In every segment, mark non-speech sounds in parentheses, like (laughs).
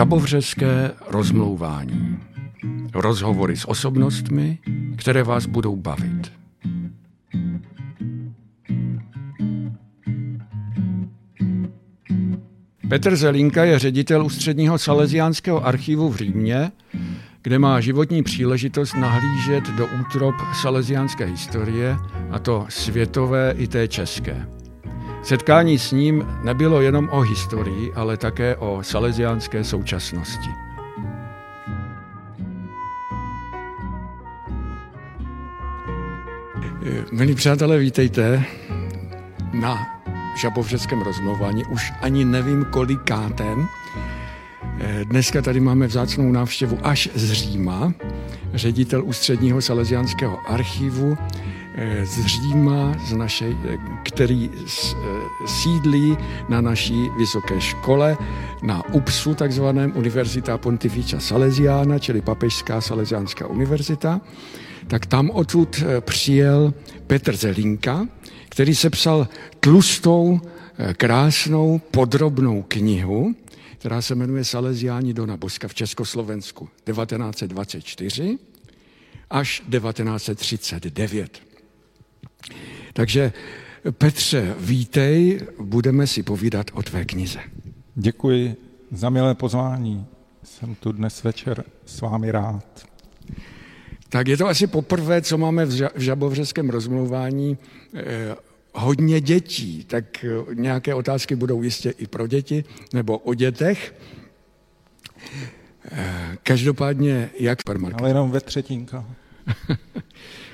Žabovřeské rozmlouvání. Rozhovory s osobnostmi, které vás budou bavit. Petr Zelinka je ředitel ústředního salesiánského archivu v Římě, kde má životní příležitost nahlížet do útrop salesiánské historie, a to světové i té české. Setkání s ním nebylo jenom o historii, ale také o salesiánské současnosti. Milí přátelé, vítejte na žabovřeckém rozmluvání, už ani nevím kolikátem. Dneska tady máme vzácnou návštěvu až z Říma, ředitel ústředního salesiánského archivu z Říma, z naše, eh, který sídlí na naší vysoké škole, na UPSu, takzvaném Univerzita Pontificia Salesiana, čili Papežská salesiánská univerzita. Tak tam odtud přijel Petr Zelinka, který sepsal tlustou, eh, krásnou, podrobnou knihu, která se jmenuje Salesiáni Dona Boska v Československu 1924 až 1939. Takže Petře, vítej, budeme si povídat o tvé knize. Děkuji za milé pozvání. Jsem tu dnes večer s vámi rád. Tak je to asi poprvé, co máme v žabovřeském rozmlouvání eh, hodně dětí, tak eh, nějaké otázky budou jistě i pro děti nebo o dětech. Eh, každopádně, jak supermarket? Ale jenom ve třetínka. (laughs)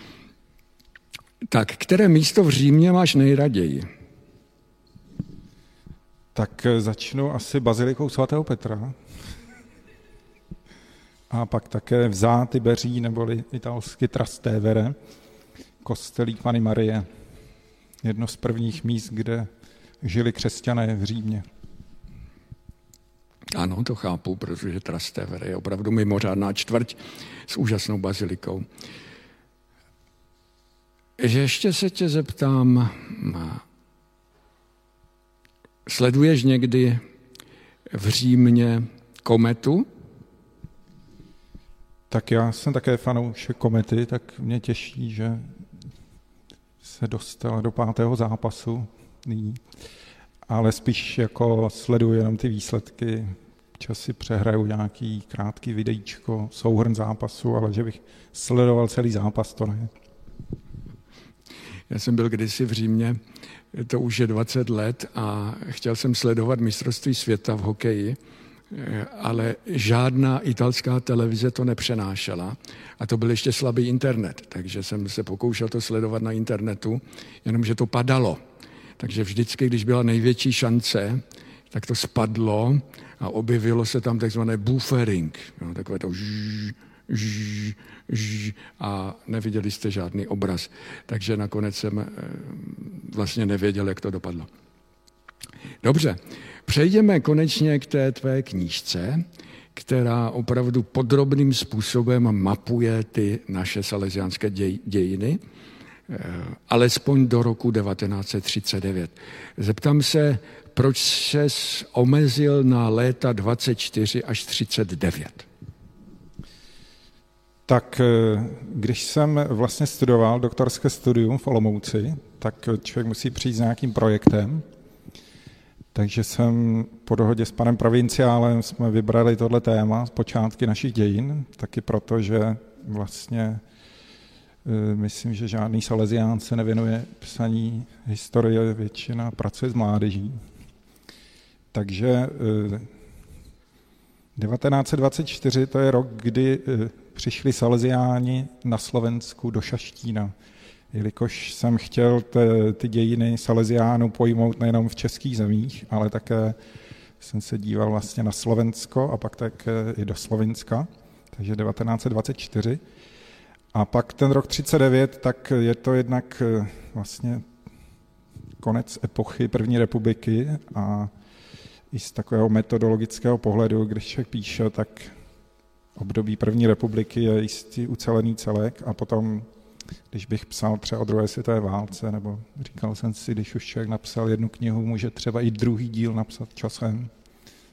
tak, které místo v Římě máš nejraději? Tak začnu asi bazilikou svatého Petra a pak také v Zátybeří, neboli italsky Trastevere, kostelík Pany Marie, jedno z prvních míst, kde žili křesťané v Římě. Ano, to chápu, protože Trastevere je opravdu mimořádná čtvrť s úžasnou bazilikou. Že ještě se tě zeptám, sleduješ někdy v Římě kometu? Tak já jsem také fanoušek komety, tak mě těší, že se dostala do pátého zápasu nyní. Ale spíš jako sleduju jenom ty výsledky. Časy přehraju nějaký krátký videíčko, souhrn zápasu, ale že bych sledoval celý zápas, to ne. Já jsem byl kdysi v Římě, to už je 20 let a chtěl jsem sledovat mistrovství světa v hokeji ale žádná italská televize to nepřenášela. A to byl ještě slabý internet, takže jsem se pokoušel to sledovat na internetu, jenomže to padalo. Takže vždycky, když byla největší šance, tak to spadlo a objevilo se tam takzvané buffering, jo, takové to žž, žž, a neviděli jste žádný obraz. Takže nakonec jsem eh, vlastně nevěděl, jak to dopadlo. Dobře, Přejdeme konečně k té tvé knížce, která opravdu podrobným způsobem mapuje ty naše salesiánské děj, dějiny, eh, alespoň do roku 1939. Zeptám se, proč se omezil na léta 24 až 39? Tak eh, když jsem vlastně studoval doktorské studium v Olomouci, tak člověk musí přijít s nějakým projektem takže jsem po dohodě s panem provinciálem jsme vybrali tohle téma z počátky našich dějin, taky proto, že vlastně e, myslím, že žádný salesián se nevěnuje psaní historie, většina pracuje s mládeží. Takže 1924 e, to je rok, kdy přišli salesiáni na Slovensku do Šaštína jelikož jsem chtěl te, ty dějiny Salesiánů pojmout nejenom v českých zemích, ale také jsem se díval vlastně na Slovensko a pak také i do Slovenska, takže 1924. A pak ten rok 39, tak je to jednak eh, vlastně konec epochy první republiky a i z takového metodologického pohledu, když člověk píše, tak období první republiky je jistý ucelený celek a potom když bych psal třeba o druhé světové válce, nebo říkal jsem si, když už člověk napsal jednu knihu, může třeba i druhý díl napsat časem.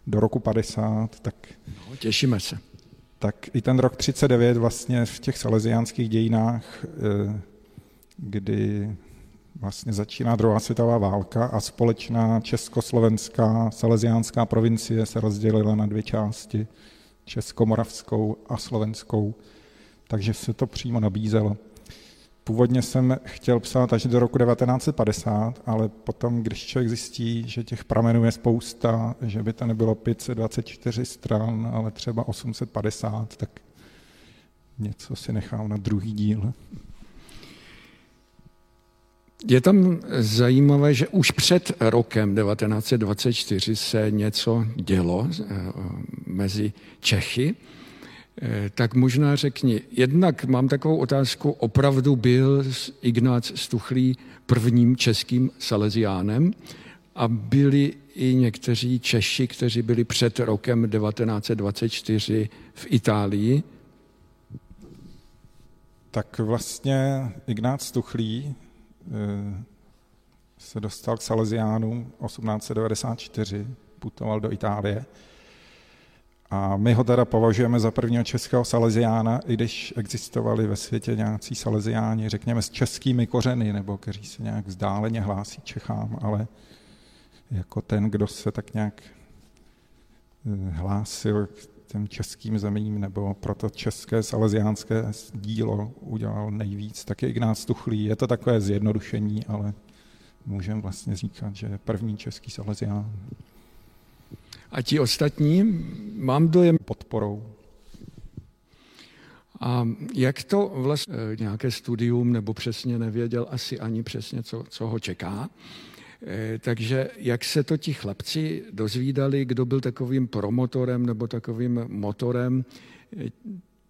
do roku 50, tak... No, těšíme se. Tak i ten rok 39 vlastně v těch salesiánských dějinách, eh, kdy vlastně začíná druhá světová válka a společná československá salesiánská provincie se rozdělila na dvě části, českomoravskou a slovenskou, takže se to přímo nabízelo. Původně jsem chtěl psát až do roku 1950, ale potom, když člověk zjistí, že těch pramenů je spousta, že by to nebylo 524 stran, ale třeba 850, tak něco si nechám na druhý díl. Je tam zajímavé, že už před rokem 1924 se něco dělo eh, mezi Čechy. Eh, tak možná řekni, jednak mám takovou otázku, opravdu byl Ignác Stuchlý prvním českým saleziánem a byli i někteří Češi, kteří byli před rokem 1924 v Itálii? Tak vlastně Ignác Stuchlý se dostal k Salesiánům 1894, putoval do Itálie. A my ho teda považujeme za prvního českého Salesiána, i když existovali ve světě nějací Salesiáni, řekněme s českými kořeny, nebo kteří se nějak vzdáleně hlásí Čechám, ale jako ten, kdo se tak nějak eh, hlásil k těm českým zemím nebo pro to české salesiánské dílo udělal nejvíc, tak je Ignác Tuchlý. Je to takové zjednodušení, ale můžeme vlastně říkat, že je první český salesián. A ti ostatní, mám dojem... Podporou. A jak to vlastně nějaké studium, nebo přesně nevěděl asi ani přesně, co, co ho čeká, takže jak se to ti chlapci dozvídali, kdo byl takovým promotorem nebo takovým motorem eh,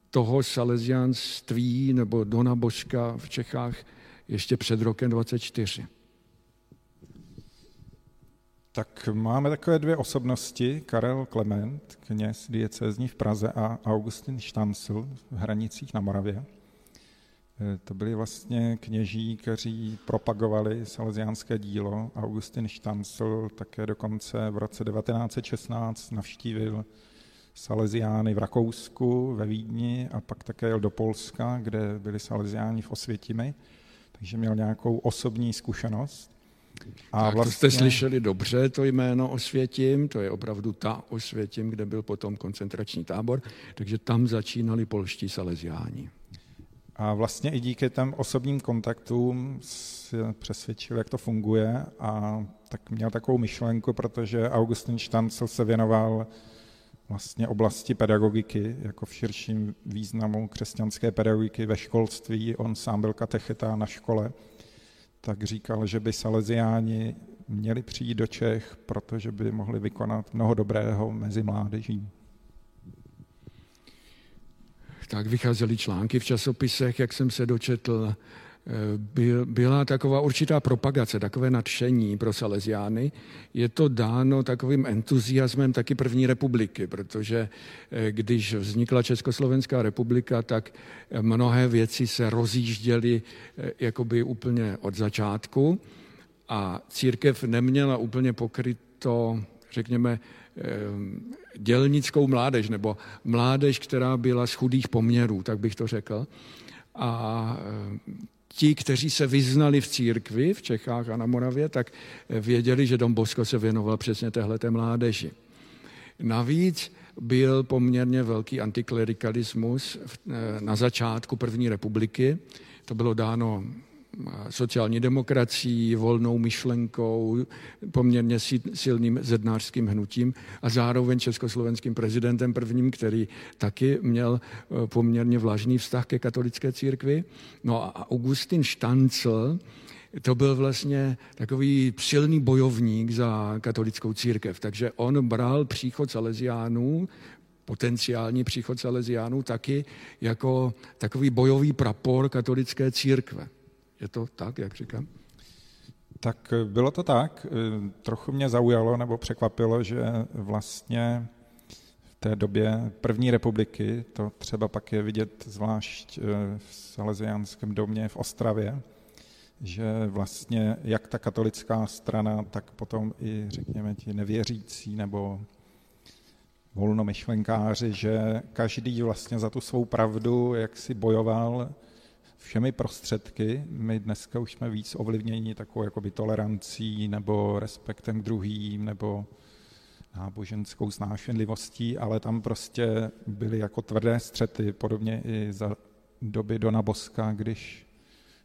toho salesianství nebo Dona Božka v Čechách ještě před rokem 24? Tak máme takové dvě osobnosti, Karel Klement, kněz diecézní v Praze a Augustin Štancl v Hranicích na Moravě. Eh, to byli vlastně kněží, kteří propagovali salesiánské dílo. Augustin Štancl také dokonce v roce 1916 navštívil Salesiány v Rakousku, ve Vídni a pak také jel do Polska, kde byli Salesiáni v Osvětimi, takže měl nějakou osobní zkušenost. A tak vlastně... to jste slyšeli dobře, to jméno Osvětim, to je opravdu ta Osvětim, kde byl potom koncentrační tábor, takže tam začínali polští Salesiáni. A vlastně i díky těm osobním kontaktům se přesvědčil, jak to funguje a tak měl takovou myšlenku, protože Augustin Štancel se věnoval vlastně oblasti pedagogiky, jako v širším významu křesťanské pedagogiky ve školství. On sám byl katecheta na škole, tak říkal, že by Salesiáni měli přijít do Čech, protože by mohli vykonat mnoho dobrého mezi mládeží tak vycházely články v časopisech, jak jsem se dočetl, eh, byla taková určitá propagace, takové nadšení pro Salesiány. Je to dáno takovým entuziasmem taky první republiky, protože eh, když vznikla Československá republika, tak eh, mnohé věci se rozjížděly jakoby úplně od začátku a církev neměla úplně pokryto, řekněme, dělnickou mládež, nebo mládež, která byla z chudých poměrů, tak bych to řekl. A eh, ti, kteří se vyznali v církvi v Čechách a na Moravě, tak eh, věděli, že Dom Bosko se věnoval přesně téhleté mládeži. Navíc byl poměrně velký antiklerikalismus eh, na začátku první republiky. To bylo dáno sociální demokracií, volnou myšlenkou, poměrně silným zednářským hnutím a zároveň československým prezidentem prvním, který taky měl eh, poměrně vlažný vztah ke katolické církvi. No a Augustin Štancl, to byl vlastně takový silný bojovník za katolickou církev. Takže on bral příchod Salesiánů, potenciální příchod Salesiánů taky jako takový bojový prapor katolické církve. Je to tak, jak říkám? Tak eh, bylo to tak. Eh, trochu mě zaujalo nebo překvapilo, že vlastně v té době první republiky, to třeba pak je vidět zvlášť eh, v Salesiánském domě v Ostravě, že vlastně jak ta katolická strana, tak potom i, řekněme, ti nevěřící nebo volnomyšlenkáři, že každý vlastně za tu svou pravdu jak si bojoval všemi prostředky. My dneska už jsme víc ovlivněni takovou jakoby tolerancí nebo respektem k druhým nebo náboženskou snášenlivostí, ale tam prostě byly jako tvrdé střety, podobně i za doby Dona Boska, když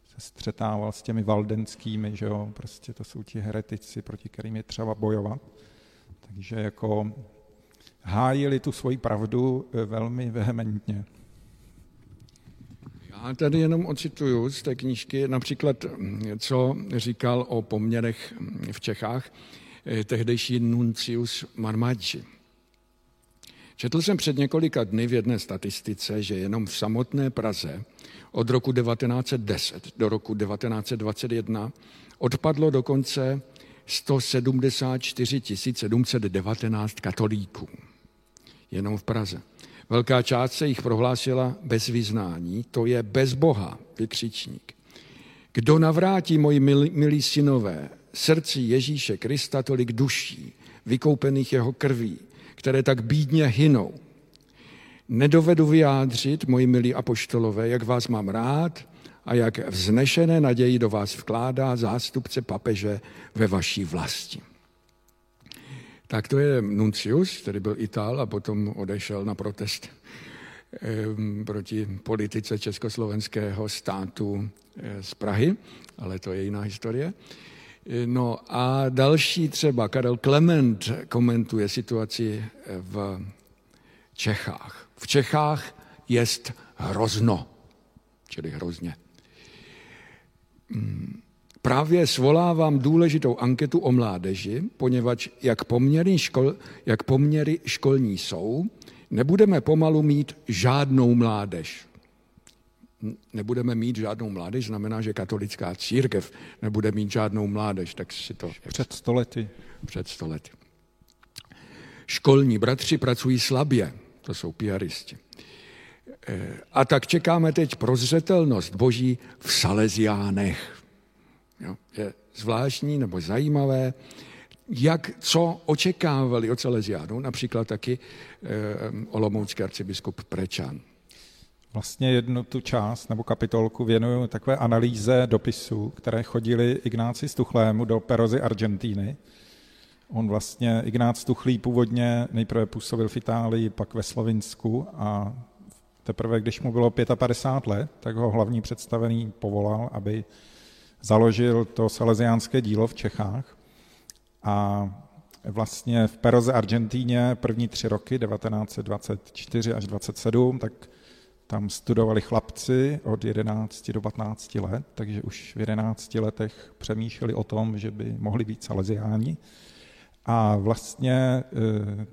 se střetával s těmi valdenskými, že jo, prostě to jsou ti heretici, proti kterým je třeba bojovat. Takže jako hájili tu svoji pravdu eh, velmi vehementně. Já tady jenom ocituju z té knížky například, co říkal o poměrech v Čechách eh, tehdejší nuncius Marmaggi. Četl jsem před několika dny v jedné statistice, že jenom v samotné Praze od roku 1910 do roku 1921 odpadlo dokonce 174 719 katolíků. Jenom v Praze. Velká část se jich prohlásila bez vyznání, to je bez Boha, vykřičník. Kdo navrátí moji milí, synové srdci Ježíše Krista tolik duší, vykoupených jeho krví, které tak bídně hynou. Nedovedu vyjádřit, moji milí apoštolové, jak vás mám rád a jak vznešené naději do vás vkládá zástupce papeže ve vaší vlasti. Tak to je Nuncius, který byl Itál a potom odešel na protest proti politice československého státu eh, z Prahy, ale to je jiná historie. No a další třeba, Karel Klement komentuje situaci v Čechách. V Čechách jest hrozno, čili hrozně. Hmm. Právě svolávám důležitou anketu o mládeži, poněvadž jak poměry, škol, jak poměry školní jsou, nebudeme pomalu mít žádnou mládež nebudeme mít žádnou mládež, znamená, že katolická církev nebude mít žádnou mládež, tak si to... Před stolety. Před stolety. Školní bratři pracují slabě, to jsou piaristi. Eh, a tak čekáme teď prozřetelnost Boží v Salesiánech. Jo, je zvláštní nebo zajímavé, jak, co očekávali od Salesiánů, například taky eh, olomoucký arcibiskup Prečan vlastně jednu tu část nebo kapitolku věnuju takové analýze dopisů, které chodili Ignáci Stuchlému do Perozy Argentíny. On vlastně, Ignác Stuchlý původně nejprve působil v Itálii, pak ve Slovinsku a teprve, když mu bylo 55 let, tak ho hlavní představený povolal, aby založil to salesiánské dílo v Čechách. A vlastně v Peroze Argentíně první tři roky, 1924 až 27, tak tam studovali chlapci od 11 do 15 let, takže už v 11 letech přemýšleli o tom, že by mohli být saleziáni. A vlastně eh,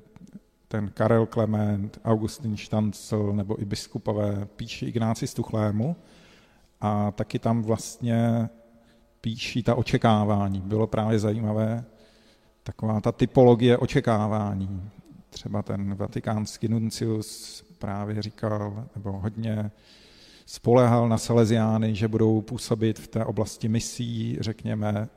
ten Karel Klement, Augustin Štancl nebo i biskupové píší Ignáci Stuchlému a taky tam vlastně píší ta očekávání. Bylo právě zajímavé taková ta typologie očekávání. Třeba ten vatikánský nuncius právě říkal, nebo hodně spolehal na Salesiány, že budou působit v té oblasti misí, řekněme,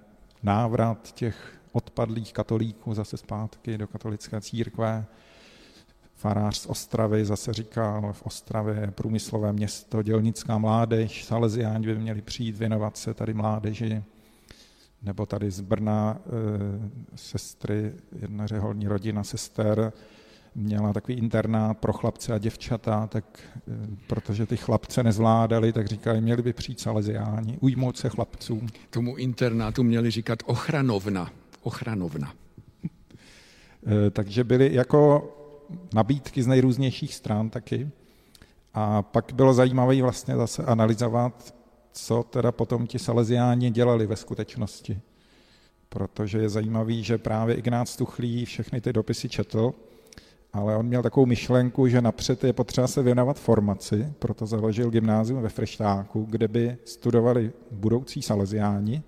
návrat těch odpadlých katolíků zase zpátky do katolické církve. Farář z Ostravy zase říkal, v Ostravě je průmyslové město, dělnická mládež, Salesiáni by měli přijít věnovat se tady mládeži. Nebo tady z Brna e, sestry, jedna řeholní rodina sester, měla takový internát pro chlapce a děvčata, tak eh, protože ty chlapce nezvládali, tak říkali, měli by přijít saleziáni, ujmout se chlapcům. Tomu internátu měli říkat ochranovna. Ochranovna. Eh, takže byly jako nabídky z nejrůznějších stran taky. A pak bylo zajímavé vlastně zase analyzovat, co teda potom ti saleziáni dělali ve skutečnosti. Protože je zajímavý, že právě Ignác Tuchlý všechny ty dopisy četl ale on měl takovou myšlenku, že napřed je potřeba se věnovat formaci, proto založil gymnázium ve Freštáku, kde by studovali budoucí saleziáni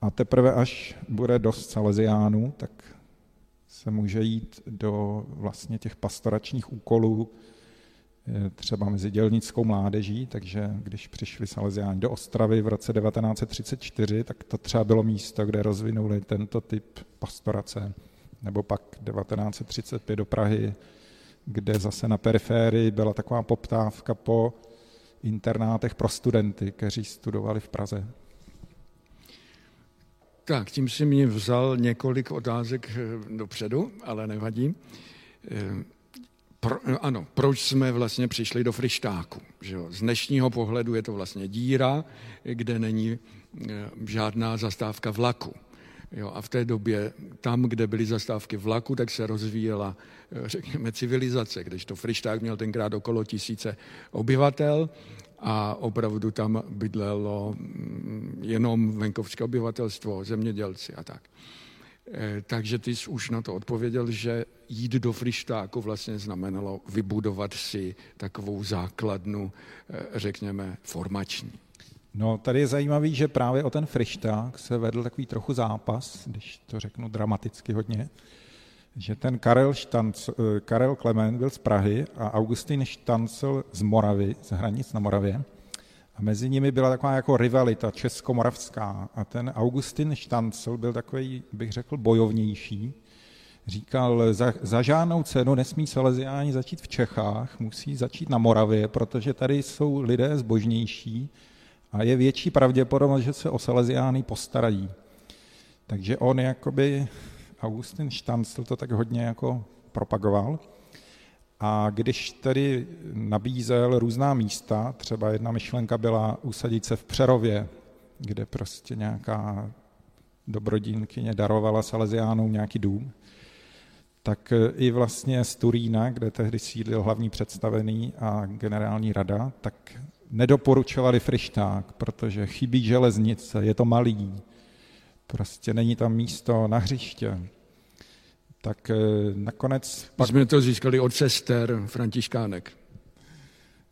a teprve až bude dost saleziánů, tak se může jít do vlastně těch pastoračních úkolů eh, třeba mezi dělnickou mládeží, takže když přišli saleziáni do Ostravy v roce 1934, tak to třeba bylo místo, kde rozvinuli tento typ pastorace nebo pak 1935 do Prahy kde zase na periférii byla taková poptávka po internátech pro studenty, kteří studovali v Praze. Tak, tím si mě vzal několik otázek eh, dopředu, ale nevadí. Eh, pro, ano, proč jsme vlastně přišli do Frištáku? Že jo? Z dnešního pohledu je to vlastně díra, kde není eh, žádná zastávka vlaku. Jo, a v té době, tam, kde byly zastávky vlaku, tak se rozvíjela, řekněme, civilizace, kdežto Frišták měl tenkrát okolo tisíce obyvatel a opravdu tam bydlelo mm, jenom venkovské obyvatelstvo, zemědělci a tak. E, takže ty jsi už na to odpověděl, že jít do Frištáku vlastně znamenalo vybudovat si takovou základnu, e, řekněme, formační. No, tady je zajímavý, že právě o ten Frišták se vedl takový trochu zápas, když to řeknu dramaticky hodně, že ten Karel, Štanc, eh, Karel Klement byl z Prahy a Augustin Štancel z Moravy, z hranic na Moravě. A mezi nimi byla taková jako rivalita česko-moravská. A ten Augustin Štancel byl takový, bych řekl, bojovnější. Říkal, za, za žádnou cenu nesmí Salesiáni začít v Čechách, musí začít na Moravě, protože tady jsou lidé zbožnější a je větší pravděpodobnost, že se o Salesiány postarají. Takže on jakoby Augustin Štancl to tak hodně jako propagoval. A když tedy nabízel různá místa, třeba jedna myšlenka byla usadit se v Přerově, kde prostě nějaká dobrodinkyně darovala Salesiánům nějaký dům, tak i vlastně z Turína, kde tehdy sídlil hlavní představený a generální rada, tak nedoporučovali Frišták, protože chybí železnice, je to malý, prostě není tam místo na hřiště. Tak eh, nakonec... My jsme to získali od sester Františkánek.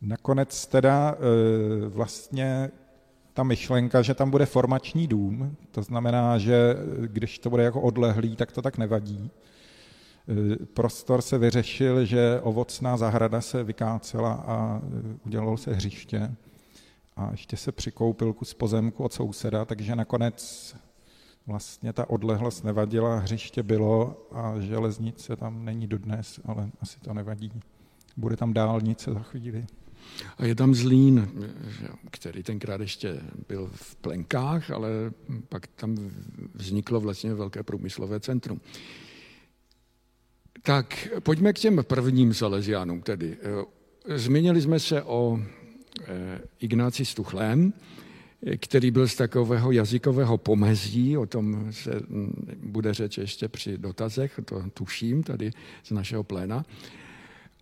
Nakonec teda eh, vlastně ta myšlenka, že tam bude formační dům, to znamená, že eh, když to bude jako odlehlý, tak to tak nevadí. Prostor se vyřešil, že ovocná zahrada se vykácela a udělalo se hřiště a ještě se přikoupil kus pozemku od souseda, takže nakonec vlastně ta odlehlost nevadila, hřiště bylo a železnice tam není dodnes, ale asi to nevadí. Bude tam dálnice za chvíli. A je tam Zlín, který tenkrát ještě byl v plenkách, ale pak tam vzniklo vlastně velké průmyslové centrum. Tak pojďme k těm prvním Salesiánům tedy. Zmínili jsme se o eh, Ignáci Stuchlém, který byl z takového jazykového pomezí, o tom se mm, bude řeč ještě při dotazech, to tuším tady z našeho pléna.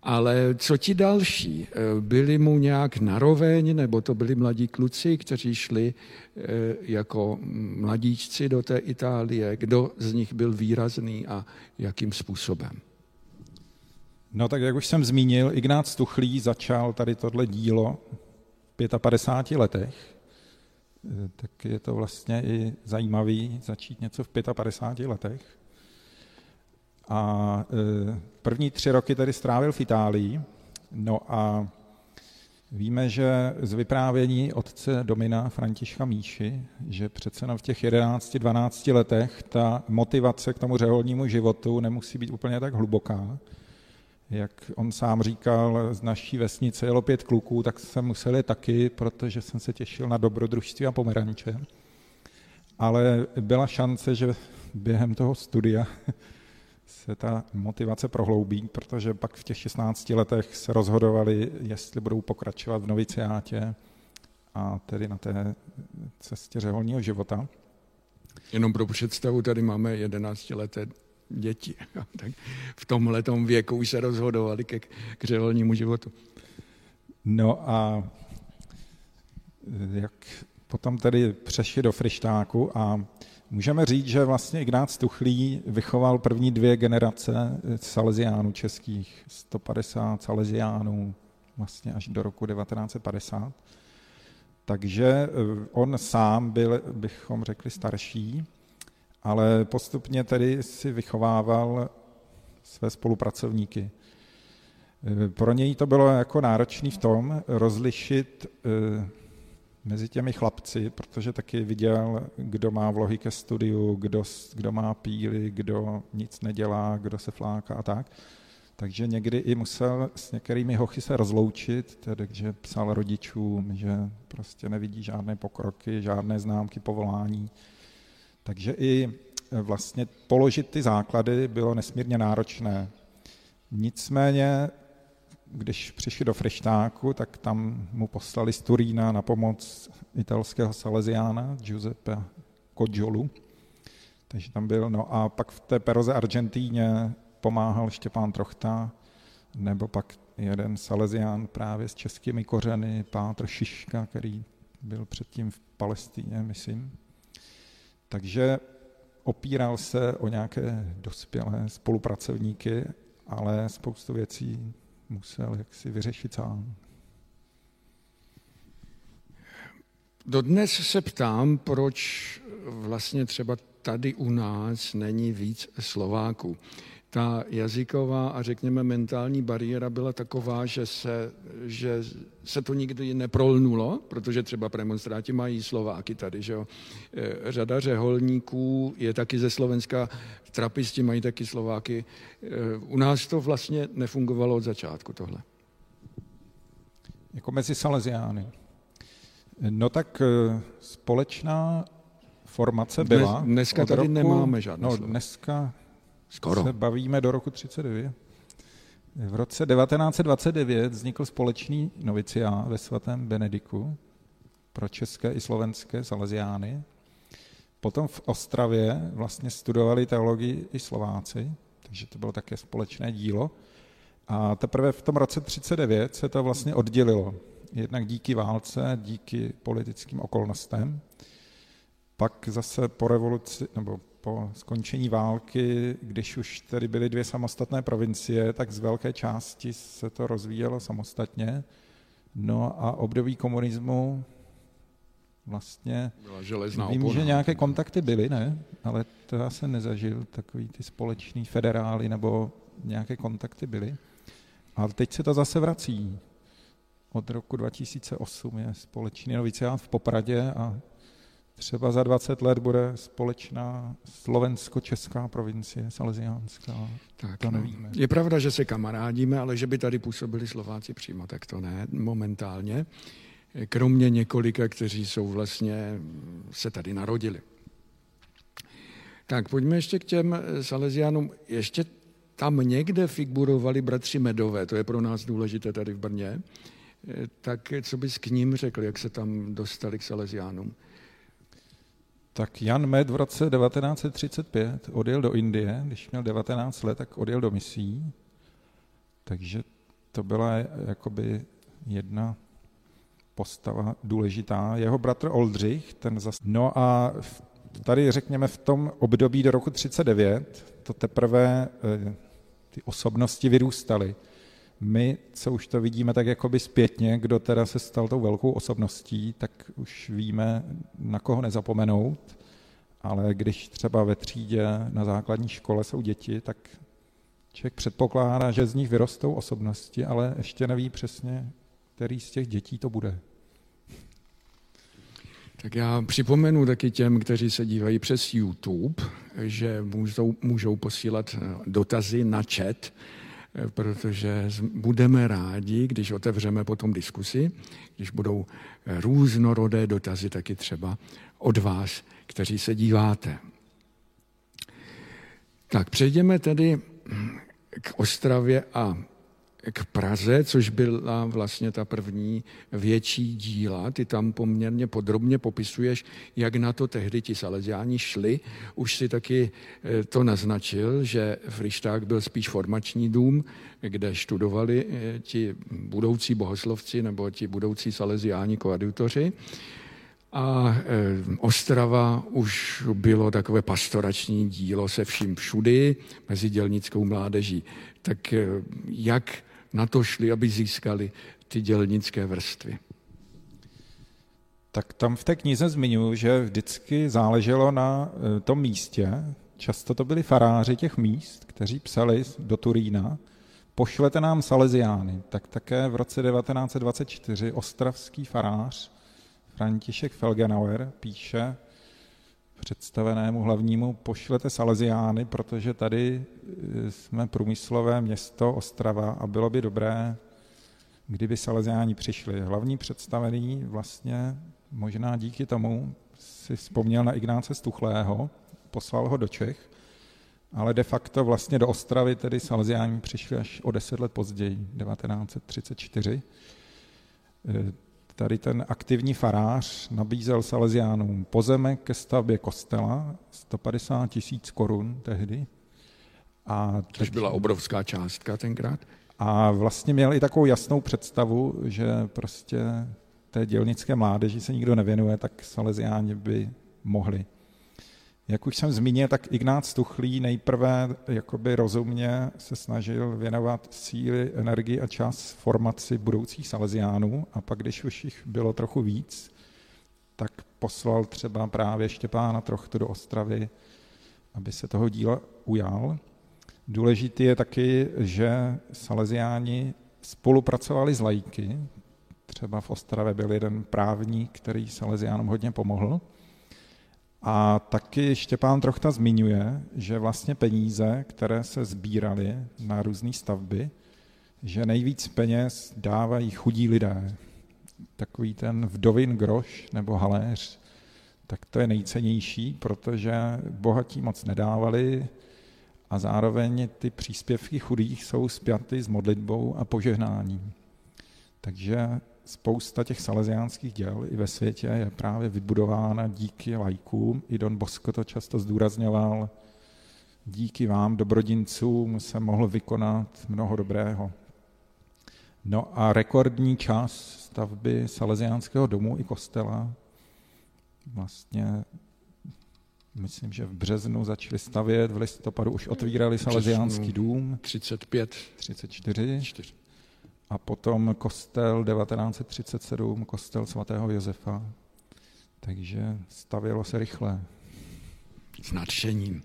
Ale co ti další? Byli mu nějak naroveň, nebo to byli mladí kluci, kteří šli eh, jako mladíčci do té Itálie? Kdo z nich byl výrazný a jakým způsobem? No tak jak už jsem zmínil, Ignác Tuchlý začal tady tohle dílo v 55 letech Eh, tak je to vlastně i zajímavý začít něco v 55 letech. A eh, první tři roky tady strávil v Itálii, no a víme, že z vyprávění otce Domina Františka Míši, že přece v těch 11-12 letech ta motivace k tomu řeholnímu životu nemusí být úplně tak hluboká, jak on sám říkal, z naší vesnice jelo pět kluků, tak jsem musel je taky, protože jsem se těšil na dobrodružství a pomeranče. Ale byla šance, že během toho studia (laughs) se ta motivace prohloubí, protože pak v těch 16 letech se rozhodovali, jestli budou pokračovat v noviciátě a tedy na té cestě řeholního života. Jenom pro představu, tady máme 11 leté děti. (laughs) tak v tomhle věku už se rozhodovali ke k řeholnímu životu. No a jak potom tedy přešli do Frištáku a můžeme říct, že vlastně Ignác Tuchlý vychoval první dvě generace Salesiánů českých, 150 Salesiánů vlastně až do roku 1950. Takže eh, on sám byl, bychom řekli, starší ale postupně tedy si vychovával své spolupracovníky. Pro něj to bylo jako náročné v tom rozlišit eh, mezi těmi chlapci, protože taky viděl, kdo má vlohy ke studiu, kdo, kdo má píly, kdo nic nedělá, kdo se fláká a tak. takže někdy i musel s některými hochy se rozloučit, takže psal rodičům, že prostě nevidí žádné pokroky, žádné známky povolání. Takže i vlastně položit ty základy bylo nesmírně náročné. Nicméně, když přišli do Freštáku, tak tam mu poslali z Turína na pomoc italského Salesiána Giuseppe Kodžolu. Takže tam byl, no a pak v té Peroze Argentíně pomáhal Štěpán Trochta, nebo pak jeden Salesián právě s českými kořeny, Pátr Šiška, který byl předtím v Palestíně, myslím. Takže opíral se o nějaké dospělé spolupracovníky, ale spoustu věcí musel jaksi vyřešit sám. Dodnes se ptám, proč vlastně třeba tady u nás není víc Slováků ta jazyková a řekněme mentální bariéra byla taková, že se, že se to nikdy neprolnulo, protože třeba premonstráti mají Slováky tady, že jo. E, řada řeholníků je taky ze Slovenska, trapisti mají taky Slováky. E, u nás to vlastně nefungovalo od začátku tohle. Jako mezi Salesiány. No tak e, společná formace byla. Dnes, dneska tady roku, nemáme žádné No, dneska Skoro. se bavíme do roku 39. V roce 1929 vznikl společný noviciá ve svatém Benediku pro české i slovenské salesiány. Potom v Ostravě vlastně studovali teologii i Slováci, takže to bylo také společné dílo. A teprve v tom roce 39 se to vlastně oddělilo. Jednak díky válce, díky politickým okolnostem. Pak zase po revoluci, nebo po skončení války, když už tedy byly dvě samostatné provincie, tak z velké části se to rozvíjelo samostatně. No a období komunismu vlastně... Byla železná Vím, opona. že nějaké kontakty byly, ne? Ale to já jsem nezažil, takový ty společný federály nebo nějaké kontakty byly. Ale teď se to zase vrací. Od roku 2008 je společný noviciát v Popradě a třeba za 20 let bude společná slovensko-česká provincie, salesiánská. Tak, to no. nevíme. Je pravda, že se kamarádíme, ale že by tady působili Slováci přímo, tak to ne momentálně. Kromě několika, kteří jsou vlastně, se tady narodili. Tak pojďme ještě k těm Salesiánům. Ještě tam někde figurovali bratři Medové, to je pro nás důležité tady v Brně. Tak co bys k ním řekl, jak se tam dostali k Salesiánům? Tak Jan Med v roce 1935 odjel do Indie, když měl 19 let, tak odjel do misí. Takže to byla jakoby jedna postava důležitá. Jeho bratr Oldřich, ten zas... No a tady řekněme v tom období do roku 39 to teprve eh, ty osobnosti vyrůstaly. My, co už to vidíme tak jakoby zpětně, kdo teda se stal tou velkou osobností, tak už víme, na koho nezapomenout, ale když třeba ve třídě na základní škole jsou děti, tak člověk předpokládá, že z nich vyrostou osobnosti, ale ještě neví přesně, který z těch dětí to bude. Tak já připomenu taky těm, kteří se dívají přes YouTube, že můžou, můžou posílat dotazy na chat, protože budeme rádi, když otevřeme potom diskusi, když budou různorodé dotazy taky třeba od vás, kteří se díváte. Tak přejdeme tedy k Ostravě a k Praze, což byla vlastně ta první větší díla. Ty tam poměrně podrobně popisuješ, jak na to tehdy ti Salesiáni šli. Už si taky eh, to naznačil, že Frišták byl spíš formační dům, kde studovali eh, ti budoucí bohoslovci nebo ti budoucí Salesiáni koadjutoři. A eh, Ostrava už bylo takové pastorační dílo se vším všudy mezi dělnickou mládeží. Tak jak na to šli, aby získali ty dělnické vrstvy. Tak tam v té knize zmiňuji, že vždycky záleželo na e, tom místě. Často to byli faráři těch míst, kteří psali do Turína, pošlete nám Salesiány. Tak také v roce 1924 ostravský farář František Felgenauer píše představenému hlavnímu, pošlete Salesiány, protože tady e, jsme průmyslové město Ostrava a bylo by dobré, kdyby Salesiáni přišli. Hlavní představený vlastně možná díky tomu si vzpomněl na Ignáce Stuchlého, poslal ho do Čech, ale de facto vlastně do Ostravy tedy Salesiáni přišli až o deset let později, 1934 tady ten aktivní farář nabízel Salesiánům pozemek ke stavbě kostela, 150 tisíc korun tehdy. A Což byla obrovská částka tenkrát. A vlastně měl i takovou jasnou představu, že prostě té dělnické mládeži se nikdo nevěnuje, tak Salesiáni by mohli. Jak už jsem zmínil, tak Ignác Tuchlý nejprve jakoby rozumně se snažil věnovat síly, energii a čas formaci budoucích Salesiánů a pak, když už jich bylo trochu víc, tak poslal třeba právě Štěpána Trochtu do Ostravy, aby se toho díla ujal. Důležitý je taky, že Salesiáni spolupracovali s lajky. Třeba v Ostravě byl jeden právník, který Salesiánům hodně pomohl. A taky Štěpán Trochta zmiňuje, že vlastně peníze, které se sbíraly na různé stavby, že nejvíc peněz dávají chudí lidé. Takový ten vdovin groš nebo haléř, tak to je nejcennější, protože bohatí moc nedávali a zároveň ty příspěvky chudých jsou spjaty s modlitbou a požehnáním. Takže spousta těch salesiánských děl i ve světě je právě vybudována díky lajkům. I Don Bosco to často zdůrazňoval. Díky vám, dobrodincům, se mohl vykonat mnoho dobrého. No a rekordní čas stavby Salesiánského domu i kostela vlastně myslím, že v březnu začali stavět, v listopadu už otvírali Salesiánský dům. 35. 34. 4 a potom kostel 1937, kostel svatého Josefa. Takže stavělo se rychle. S nadšením.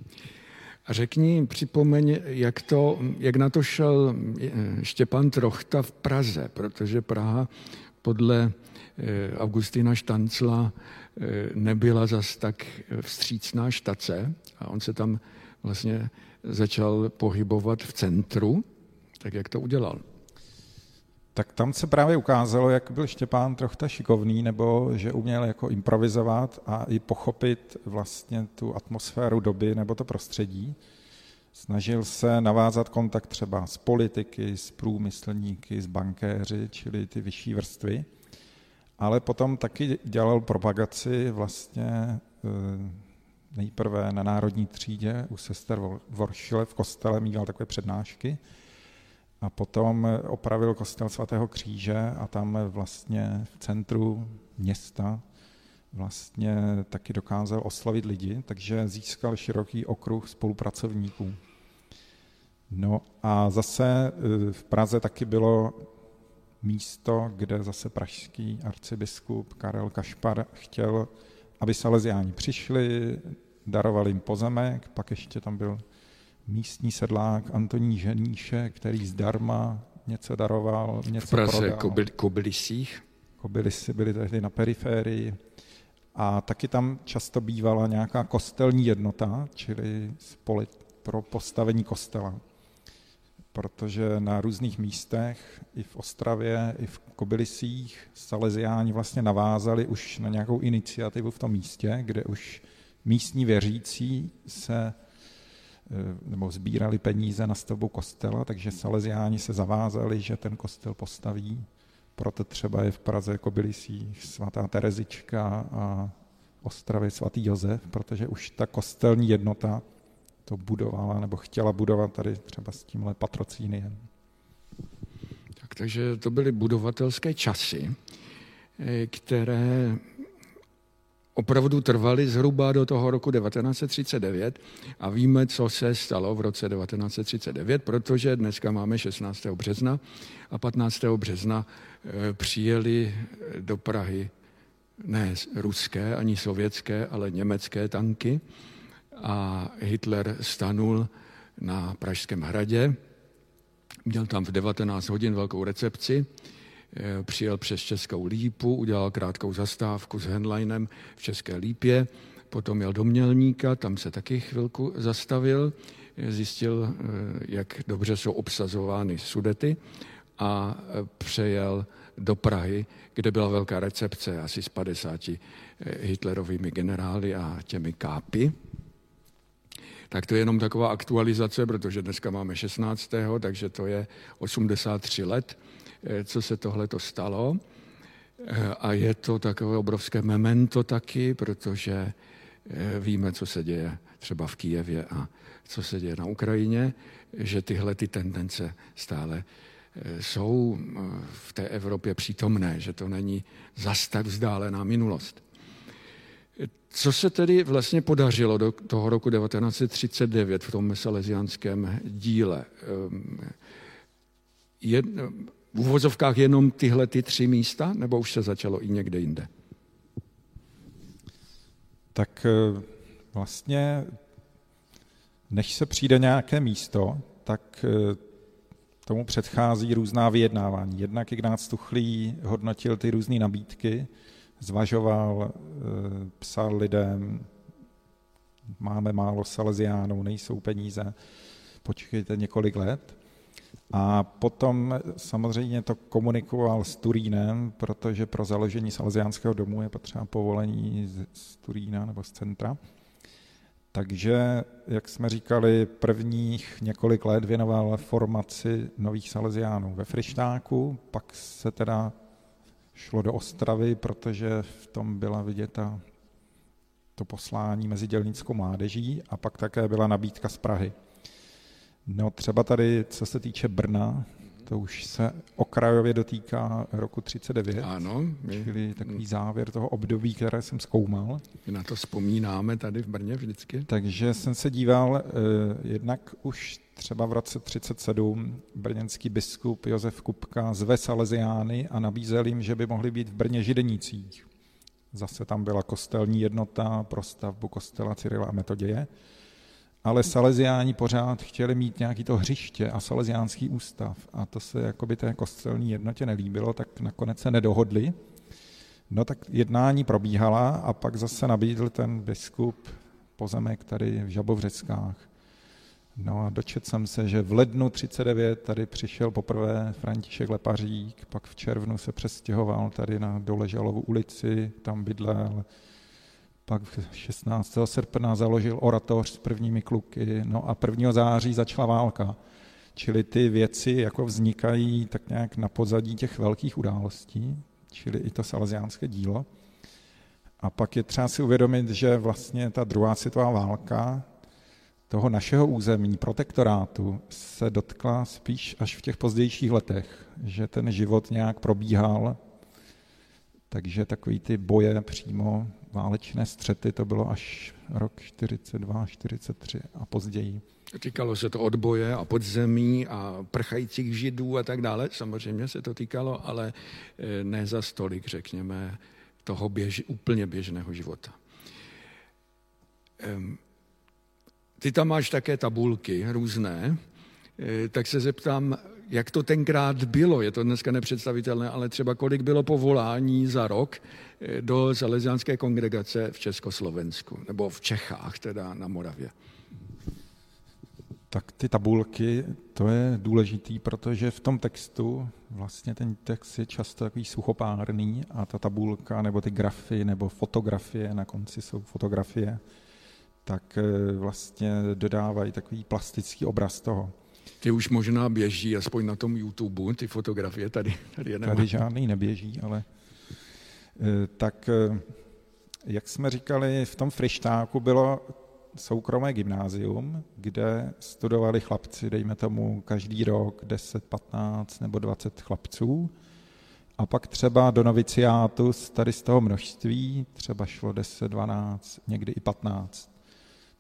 A řekni, připomeň, jak, to, jak na to šel eh, Štěpán Trochta v Praze, protože Praha podle eh, Augustina Štancla eh, nebyla zas tak vstřícná štace a on se tam vlastně začal pohybovat v centru, tak jak to udělal? Tak tam se právě ukázalo, jak byl Štěpán trochu šikovný, nebo že uměl jako improvizovat a i pochopit vlastně tu atmosféru doby nebo to prostředí. Snažil se navázat kontakt třeba s politiky, s průmyslníky, s bankéři, čili ty vyšší vrstvy. Ale potom taky dělal propagaci vlastně eh, nejprve na národní třídě u sester Voršile v kostele, mýval takové přednášky, a potom opravil kostel svatého kříže a tam vlastně v centru města vlastně taky dokázal oslavit lidi, takže získal široký okruh spolupracovníků. No a zase e, v Praze taky bylo místo, kde zase pražský arcibiskup Karel Kašpar chtěl, aby Salesiáni přišli, darovali jim pozemek, pak ještě tam byl místní sedlák Antoní Ženíše, který zdarma něco daroval, něco v Praze, prodal. Kobyl, Kobylisích? Kobylisy byly tehdy na periférii. A taky tam často bývala nějaká kostelní jednota, čili spole pro postavení kostela. Protože na různých místech, i v Ostravě, i v Kobylisích, Salesiáni vlastně navázali už na nějakou iniciativu v tom místě, kde už místní věřící se nebo sbírali peníze na stavbu kostela, takže Salesiáni se zavázali, že ten kostel postaví. Proto třeba je v Praze Kobylisích svatá Terezička a Ostravě svatý Josef, protože už ta kostelní jednota to budovala nebo chtěla budovat tady třeba s tímhle patrocíniem. Tak, takže to byly budovatelské časy, eh, které opravdu trvaly zhruba do toho roku 1939 a víme, co se stalo v roce 1939, protože dneska máme 16. března a 15. března eh, přijeli do Prahy ne ruské ani sovětské, ale německé tanky a Hitler stanul na Pražském hradě. Měl tam v 19 hodin velkou recepci Eh, přijel přes Českou Lípu, udělal krátkou zastávku s Henleinem v České Lípě potom jel do Mělníka, tam se taky chvilku zastavil, zjistil, jak dobře jsou obsazovány sudety a přejel do Prahy, kde byla velká recepce asi s 50 hitlerovými generály a těmi kápy. Tak to je jenom taková aktualizace, protože dneska máme 16. takže to je 83 let, co se tohle to stalo. A je to takové obrovské memento taky, protože víme, co se děje třeba v Kijevě a co se děje na Ukrajině, že tyhle ty tendence stále jsou v té Evropě přítomné, že to není zas tak vzdálená minulost. Co se tedy vlastně podařilo do toho roku 1939 v tom salesiánském díle? Ehm, je, v uvozovkách jenom tyhle ty tři místa, nebo už se začalo i někde jinde? Tak eh, vlastně, než se přijde nějaké místo, tak eh, tomu předchází různá vyjednávání. Jednak Ignác Tuchlý hodnotil ty různé nabídky, zvažoval, eh, psal lidem, máme málo Salesiánů, nejsou peníze, počkejte několik let. A potom samozřejmě to komunikoval s Turínem, protože pro založení Salesiánského domu je potřeba povolení z Turína nebo z centra. Takže, jak jsme říkali, prvních několik let věnoval formaci nových Salesiánů ve Frištáku, pak se teda šlo do Ostravy, protože v tom byla vidět ta, to poslání mezi dělnickou mládeží a pak také byla nabídka z Prahy. No třeba tady, co se týče Brna, to už se okrajově dotýká roku 39. Ano. My, čili takový závěr toho období, které jsem zkoumal. My na to vzpomínáme tady v Brně vždycky. Takže jsem se díval, eh, jednak už třeba v roce 37 brněnský biskup Josef Kupka zve Salesiány a nabízel jim, že by mohli být v Brně židenících. Zase tam byla kostelní jednota pro stavbu kostela Cyrila a Metoděje ale Salesiáni pořád chtěli mít nějaký to hřiště a Salesiánský ústav a to se jakoby té kostelní jednotě nelíbilo, tak nakonec se nedohodli. No tak jednání probíhala a pak zase nabídl ten biskup pozemek tady v Žabovřeckách. No a dočet jsem se, že v lednu 39 tady přišel poprvé František Lepařík, pak v červnu se přestěhoval tady na Doležalovu ulici, tam bydlel, pak 16. srpna založil oratoř s prvními kluky, no a 1. září začala válka. Čili ty věci jako vznikají tak nějak na pozadí těch velkých událostí, čili i to salesiánské dílo. A pak je třeba si uvědomit, že vlastně ta druhá světová válka toho našeho území, protektorátu, se dotkla spíš až v těch pozdějších letech, že ten život nějak probíhal, takže takový ty boje přímo válečné střety, to bylo až rok 42, 43 a později. Týkalo se to odboje a podzemí a prchajících židů a tak dále. Samozřejmě se to týkalo, ale eh, ne za stolik, řekněme, toho běž, úplně běžného života. Ty tam máš také tabulky různé, eh, tak se zeptám, jak to tenkrát bylo, je to dneska nepředstavitelné, ale třeba kolik bylo povolání za rok eh, do Salesiánské kongregace v Československu, nebo v Čechách, teda na Moravě. Tak ty tabulky, to je důležitý, protože v tom textu, vlastně ten text je často takový suchopárný a ta tabulka, nebo ty grafy, nebo fotografie, na konci jsou fotografie, tak eh, vlastně dodávají takový plastický obraz toho. Ty už možná běží, aspoň na tom YouTube, ty fotografie tady, tady je Tady žádný neběží, ale eh, tak, eh, jak jsme říkali, v tom Frištáku bylo soukromé gymnázium, kde studovali chlapci, dejme tomu každý rok 10, 15 nebo 20 chlapců. A pak třeba do noviciátu tady z toho množství třeba šlo 10, 12, někdy i 15.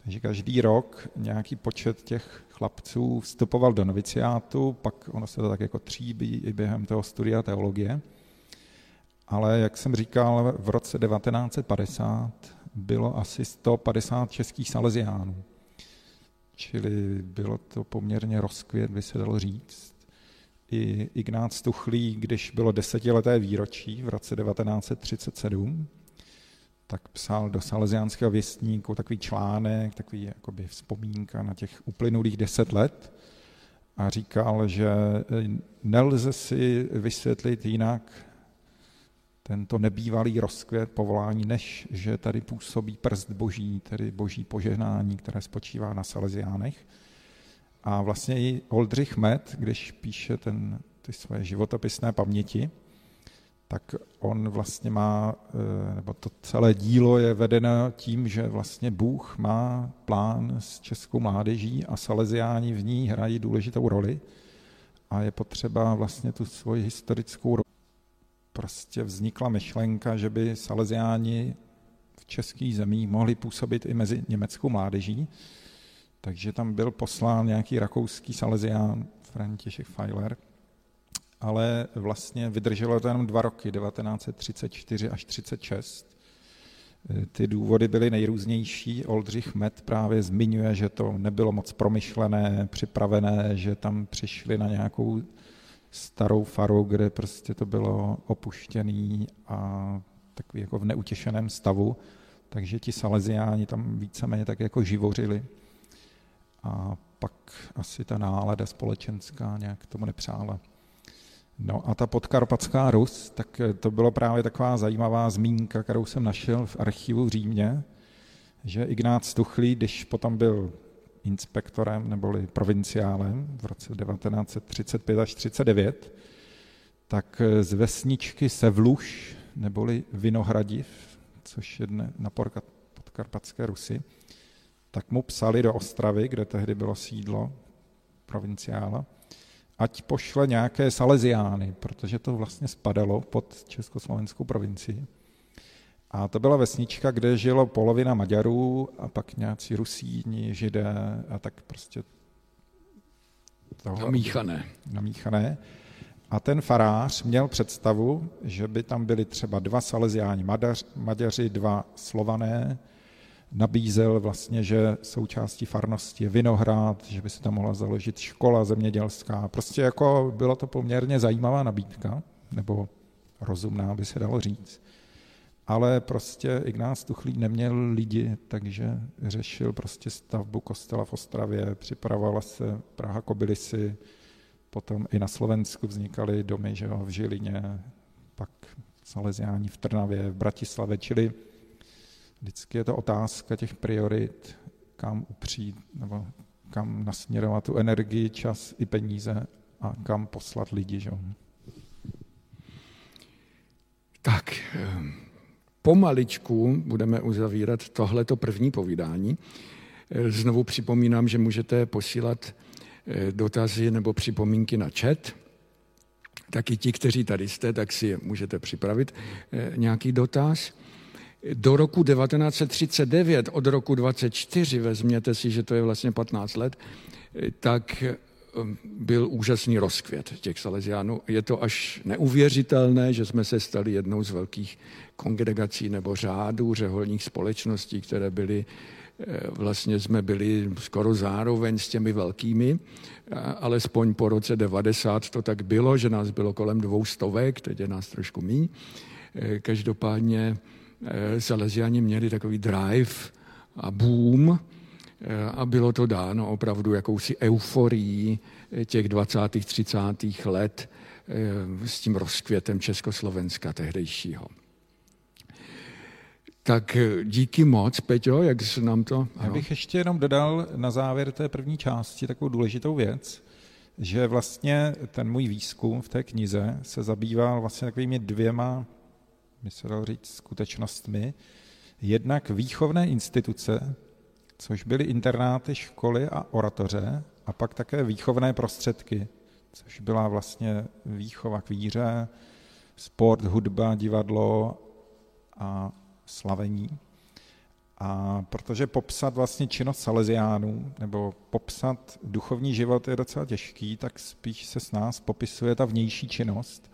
Takže každý rok nějaký počet těch chlapců vstupoval do noviciátu, pak ono se to tak jako tříbí i během toho studia teologie. Ale jak jsem říkal, v roce 1950 bylo asi 150 českých salesiánů. Čili bylo to poměrně rozkvět, by se dalo říct. I Ignác Tuchlý, když bylo desetileté výročí v roce 1937, tak psal do Salesiánského věstníku takový článek, takový jakoby vzpomínka na těch uplynulých deset let a říkal, že nelze si vysvětlit jinak tento nebývalý rozkvět povolání, než že tady působí prst boží, tedy boží požehnání, které spočívá na Salesiánech. A vlastně i Oldřich Met, když píše ten, ty své životopisné paměti, tak on vlastně má, eh, nebo to celé dílo je vedeno tím, že vlastně Bůh má plán s českou mládeží a Salesiáni v ní hrají důležitou roli a je potřeba vlastně tu svoji historickou roli. Prostě vznikla myšlenka, že by Salesiáni v českých zemích mohli působit i mezi německou mládeží, takže tam byl poslán nějaký rakouský Salesián František Feiler, ale vlastně vydrželo to jenom dva roky, 1934 až 36. Ty důvody byly nejrůznější. Oldřich Met právě zmiňuje, že to nebylo moc promyšlené, připravené, že tam přišli na nějakou starou faru, kde prostě to bylo opuštěný a takový jako v neutěšeném stavu. Takže ti Salesiáni tam víceméně tak jako živořili. A pak asi ta nálada společenská nějak tomu nepřála. No a ta podkarpatská Rus, tak eh, to bylo právě taková zajímavá zmínka, kterou jsem našel v archivu v Římě, že Ignác Tuchlý, když potom byl inspektorem neboli provinciálem v roce 1935 až 39, tak eh, z vesničky Sevluš neboli Vinohradiv, což je dne na podkarpatské Rusy, tak mu psali do Ostravy, kde tehdy bylo sídlo provinciála, ať pošle nějaké Salesiány, protože to vlastně spadalo pod Československou provincii. A to byla vesnička, kde žilo polovina Maďarů a pak nějací Rusíni, Židé a tak prostě toho, namíchané. namíchané. A ten farář měl představu, že by tam byli třeba dva Salesiáni Maďaři, dva Slované, nabízel vlastně, že součástí farnosti je vinohrad, že by se tam mohla založit škola zemědělská. Prostě jako byla to poměrně zajímavá nabídka, nebo rozumná by se dalo říct. Ale prostě Ignác Tuchlík neměl lidi, takže řešil prostě stavbu kostela v Ostravě, připravovala se Praha Kobylisy, potom i na Slovensku vznikaly domy, že jo, v Žilině, pak Salesiáni v Trnavě, v Bratislavě, čili Vždycky je to otázka těch priorit, kam upřít nebo kam nasměrovat tu energii, čas i peníze a kam poslat lidi. Že? Tak, ehm, pomaličku budeme uzavírat tohleto první povídání. Eh, znovu připomínám, že můžete posílat eh, dotazy nebo připomínky na chat. Taky ti, kteří tady jste, tak si můžete připravit eh, nějaký dotaz do roku 1939, od roku 24, vezměte si, že to je vlastně 15 let, tak um, byl úžasný rozkvět těch Salesiánů. Je to až neuvěřitelné, že jsme se stali jednou z velkých kongregací nebo řádů řeholních společností, které byly, eh, vlastně jsme byli skoro zároveň s těmi velkými, alespoň po roce 90 to tak bylo, že nás bylo kolem dvou stovek, teď je nás trošku míň. Eh, každopádně Salesiani měli takový drive a boom eh, a bylo to dáno opravdu jakousi euforií eh, těch 20. 30. let s tím rozkvětem Československa tehdejšího. Tak díky moc, Peťo, jak se nám to... Já bych ještě jenom dodal na závěr té první části takovou důležitou věc, že vlastně ten můj výzkum v té knize se zabýval vlastně takovými dvěma by se dalo říct, skutečnostmi. Jednak výchovné instituce, což byly internáty, školy a oratoře, a pak také výchovné prostředky, což byla vlastně výchova k víře, sport, hudba, divadlo a slavení. A protože popsat vlastně činnost Salesiánů nebo popsat duchovní život je docela těžký, tak spíš se s nás popisuje ta vnější činnost.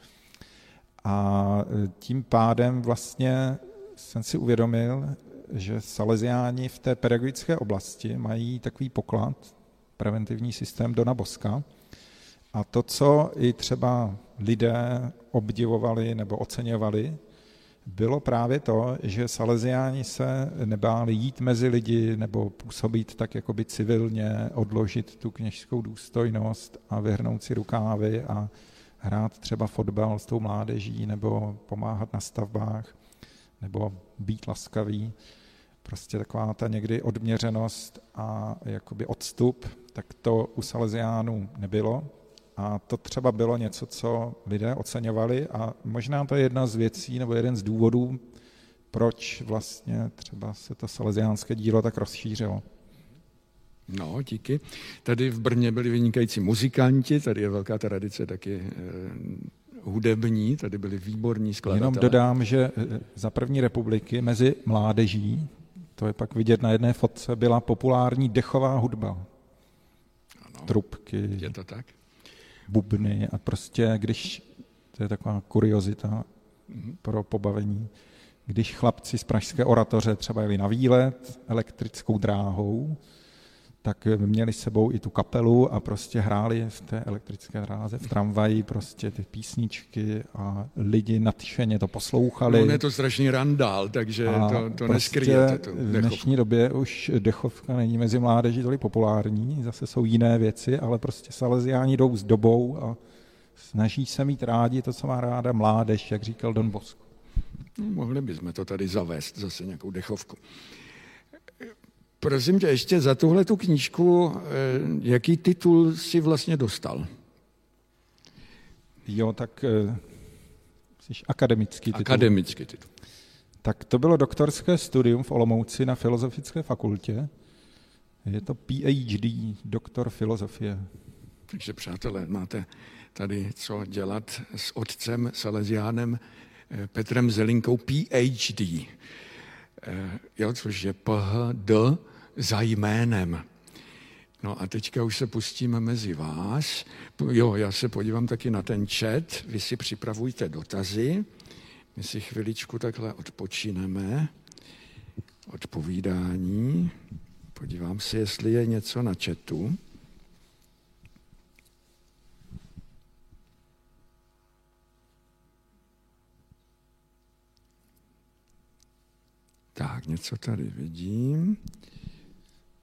A e, tím pádem vlastně jsem si uvědomil, že Salesiáni v té pedagogické oblasti mají takový poklad, preventivní systém Dona Boska. A to, co i třeba lidé obdivovali nebo oceňovali, bylo právě to, že Salesiáni se nebáli jít mezi lidi nebo působit tak jakoby civilně, odložit tu kněžskou důstojnost a vyhrnout si rukávy a hrát třeba fotbal s tou mládeží nebo pomáhat na stavbách nebo být laskavý. Prostě taková ta někdy odměřenost a jakoby odstup, tak to u Salesiánů nebylo. A to třeba bylo něco, co lidé oceňovali a možná to je jedna z věcí nebo jeden z důvodů, proč vlastně třeba se to salesiánské dílo tak rozšířilo. No, díky. Tady v Brně byli vynikající muzikanti, tady je velká tradice taky eh, hudební, tady byli výborní skladatelé. Jenom dodám, že eh, za první republiky mezi mládeží, to je pak vidět na jedné fotce, byla populární dechová hudba. Ano, Trubky. Je to tak? bubny a prostě, když, to je taková kuriozita pro pobavení, když chlapci z pražské oratoře třeba jeli na výlet elektrickou dráhou, tak měli s sebou i tu kapelu a prostě hráli v té elektrické dráze, v tramvaji prostě ty písničky a lidi nadšeně to poslouchali. No, je to strašný randál, takže a to, to prostě neskryjete. To v dnešní době už dechovka není mezi mládeží tolik populární, zase jsou jiné věci, ale prostě saleziáni jdou s dobou a snaží se mít rádi to, co má ráda mládež, jak říkal Don Bosco. No, mohli bychom to tady zavést, zase nějakou dechovku. Prosím tě, ještě za tuhle tu knížku, eh, jaký titul si vlastně dostal? Jo, tak eh, jsi akademický titul. Akademický titul. Tak to bylo doktorské studium v Olomouci na Filozofické fakultě. Je to PhD, doktor filozofie. Takže přátelé, máte tady co dělat s otcem Salesiánem eh, Petrem Zelinkou PhD. Jo, což je PhD za jménem. No a teďka už se pustíme mezi vás. Jo, já se podívám taky na ten chat. Vy si připravujte dotazy. My si chviličku takhle odpočineme. Odpovídání. Podívám se, jestli je něco na chatu. Tak, něco tady vidím.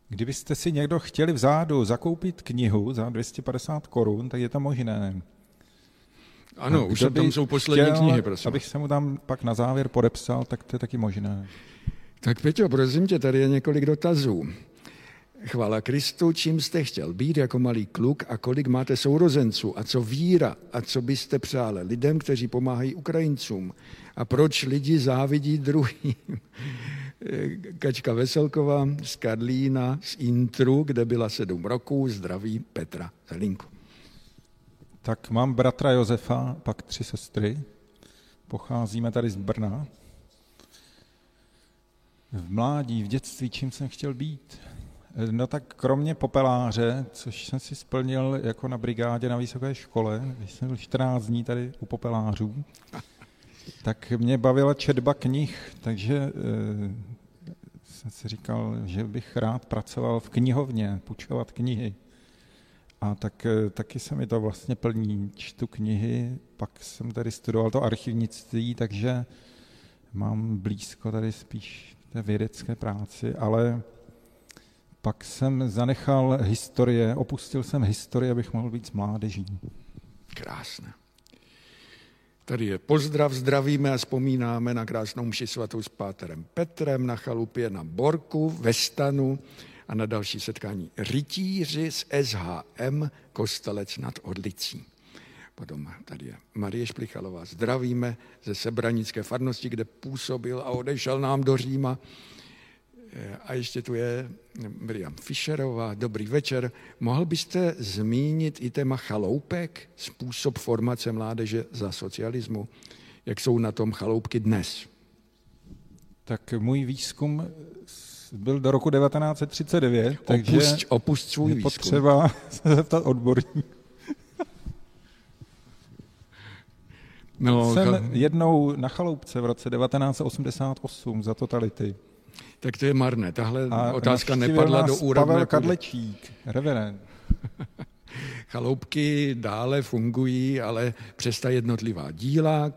Kdybyste si někdo chtěli vzadu zakoupit knihu za 250 korun, tak je to možné. Ano, už tam jsou poslední chtěl, knihy, prosím. Abych se mu tam pak na závěr podepsal, tak to je taky možné. Tak Peťo, prosím tě, tady je několik dotazů. Chvála Kristu, čím jste chtěl být jako malý kluk a kolik máte sourozenců a co víra a co byste přáli lidem, kteří pomáhají Ukrajincům a proč lidi závidí druhým. Kačka Veselková z Karlína, z Intru, kde byla sedm roků, zdraví Petra Zelinku. Tak mám bratra Josefa, pak tři sestry. Pocházíme tady z Brna. V mládí, v dětství, čím jsem chtěl být? No tak kromě popeláře, což jsem si splnil jako na brigádě na vysoké škole, když jsem byl 14 dní tady u popelářů, tak mě bavila četba knih, takže e, jsem si říkal, že bych rád pracoval v knihovně, půjčovat knihy. A tak e, taky se mi to vlastně plní, čtu knihy, pak jsem tady studoval to archivnictví, takže mám blízko tady spíš té vědecké práci, ale pak jsem zanechal historie, opustil jsem historii, abych mohl být s mládeží. Krásné. Tady je pozdrav, zdravíme a vzpomínáme na krásnou mši svatou s páterem Petrem na chalupě na Borku ve Stanu a na další setkání rytíři z SHM Kostelec nad Orlicí. Potom tady je Marie Šplichalová. Zdravíme ze Sebranické farnosti, kde působil a odešel nám do Říma. A ještě tu je Miriam Fischerová. Dobrý večer. Mohl byste zmínit i téma chaloupek, způsob formace mládeže za socialismu? Jak jsou na tom chaloupky dnes? Tak můj výzkum byl do roku 1939, takže opust, opust svůj výzkum. potřeba (laughs) se zeptat odborní. No, Jsem jednou na chaloupce v roce 1988 za totality tak to je marné. Tahle a otázka nepadla do úrovně. Pavel Kadlečík, reverend. (laughs) Chaloupky dále fungují, ale přes ta jednotlivá díla,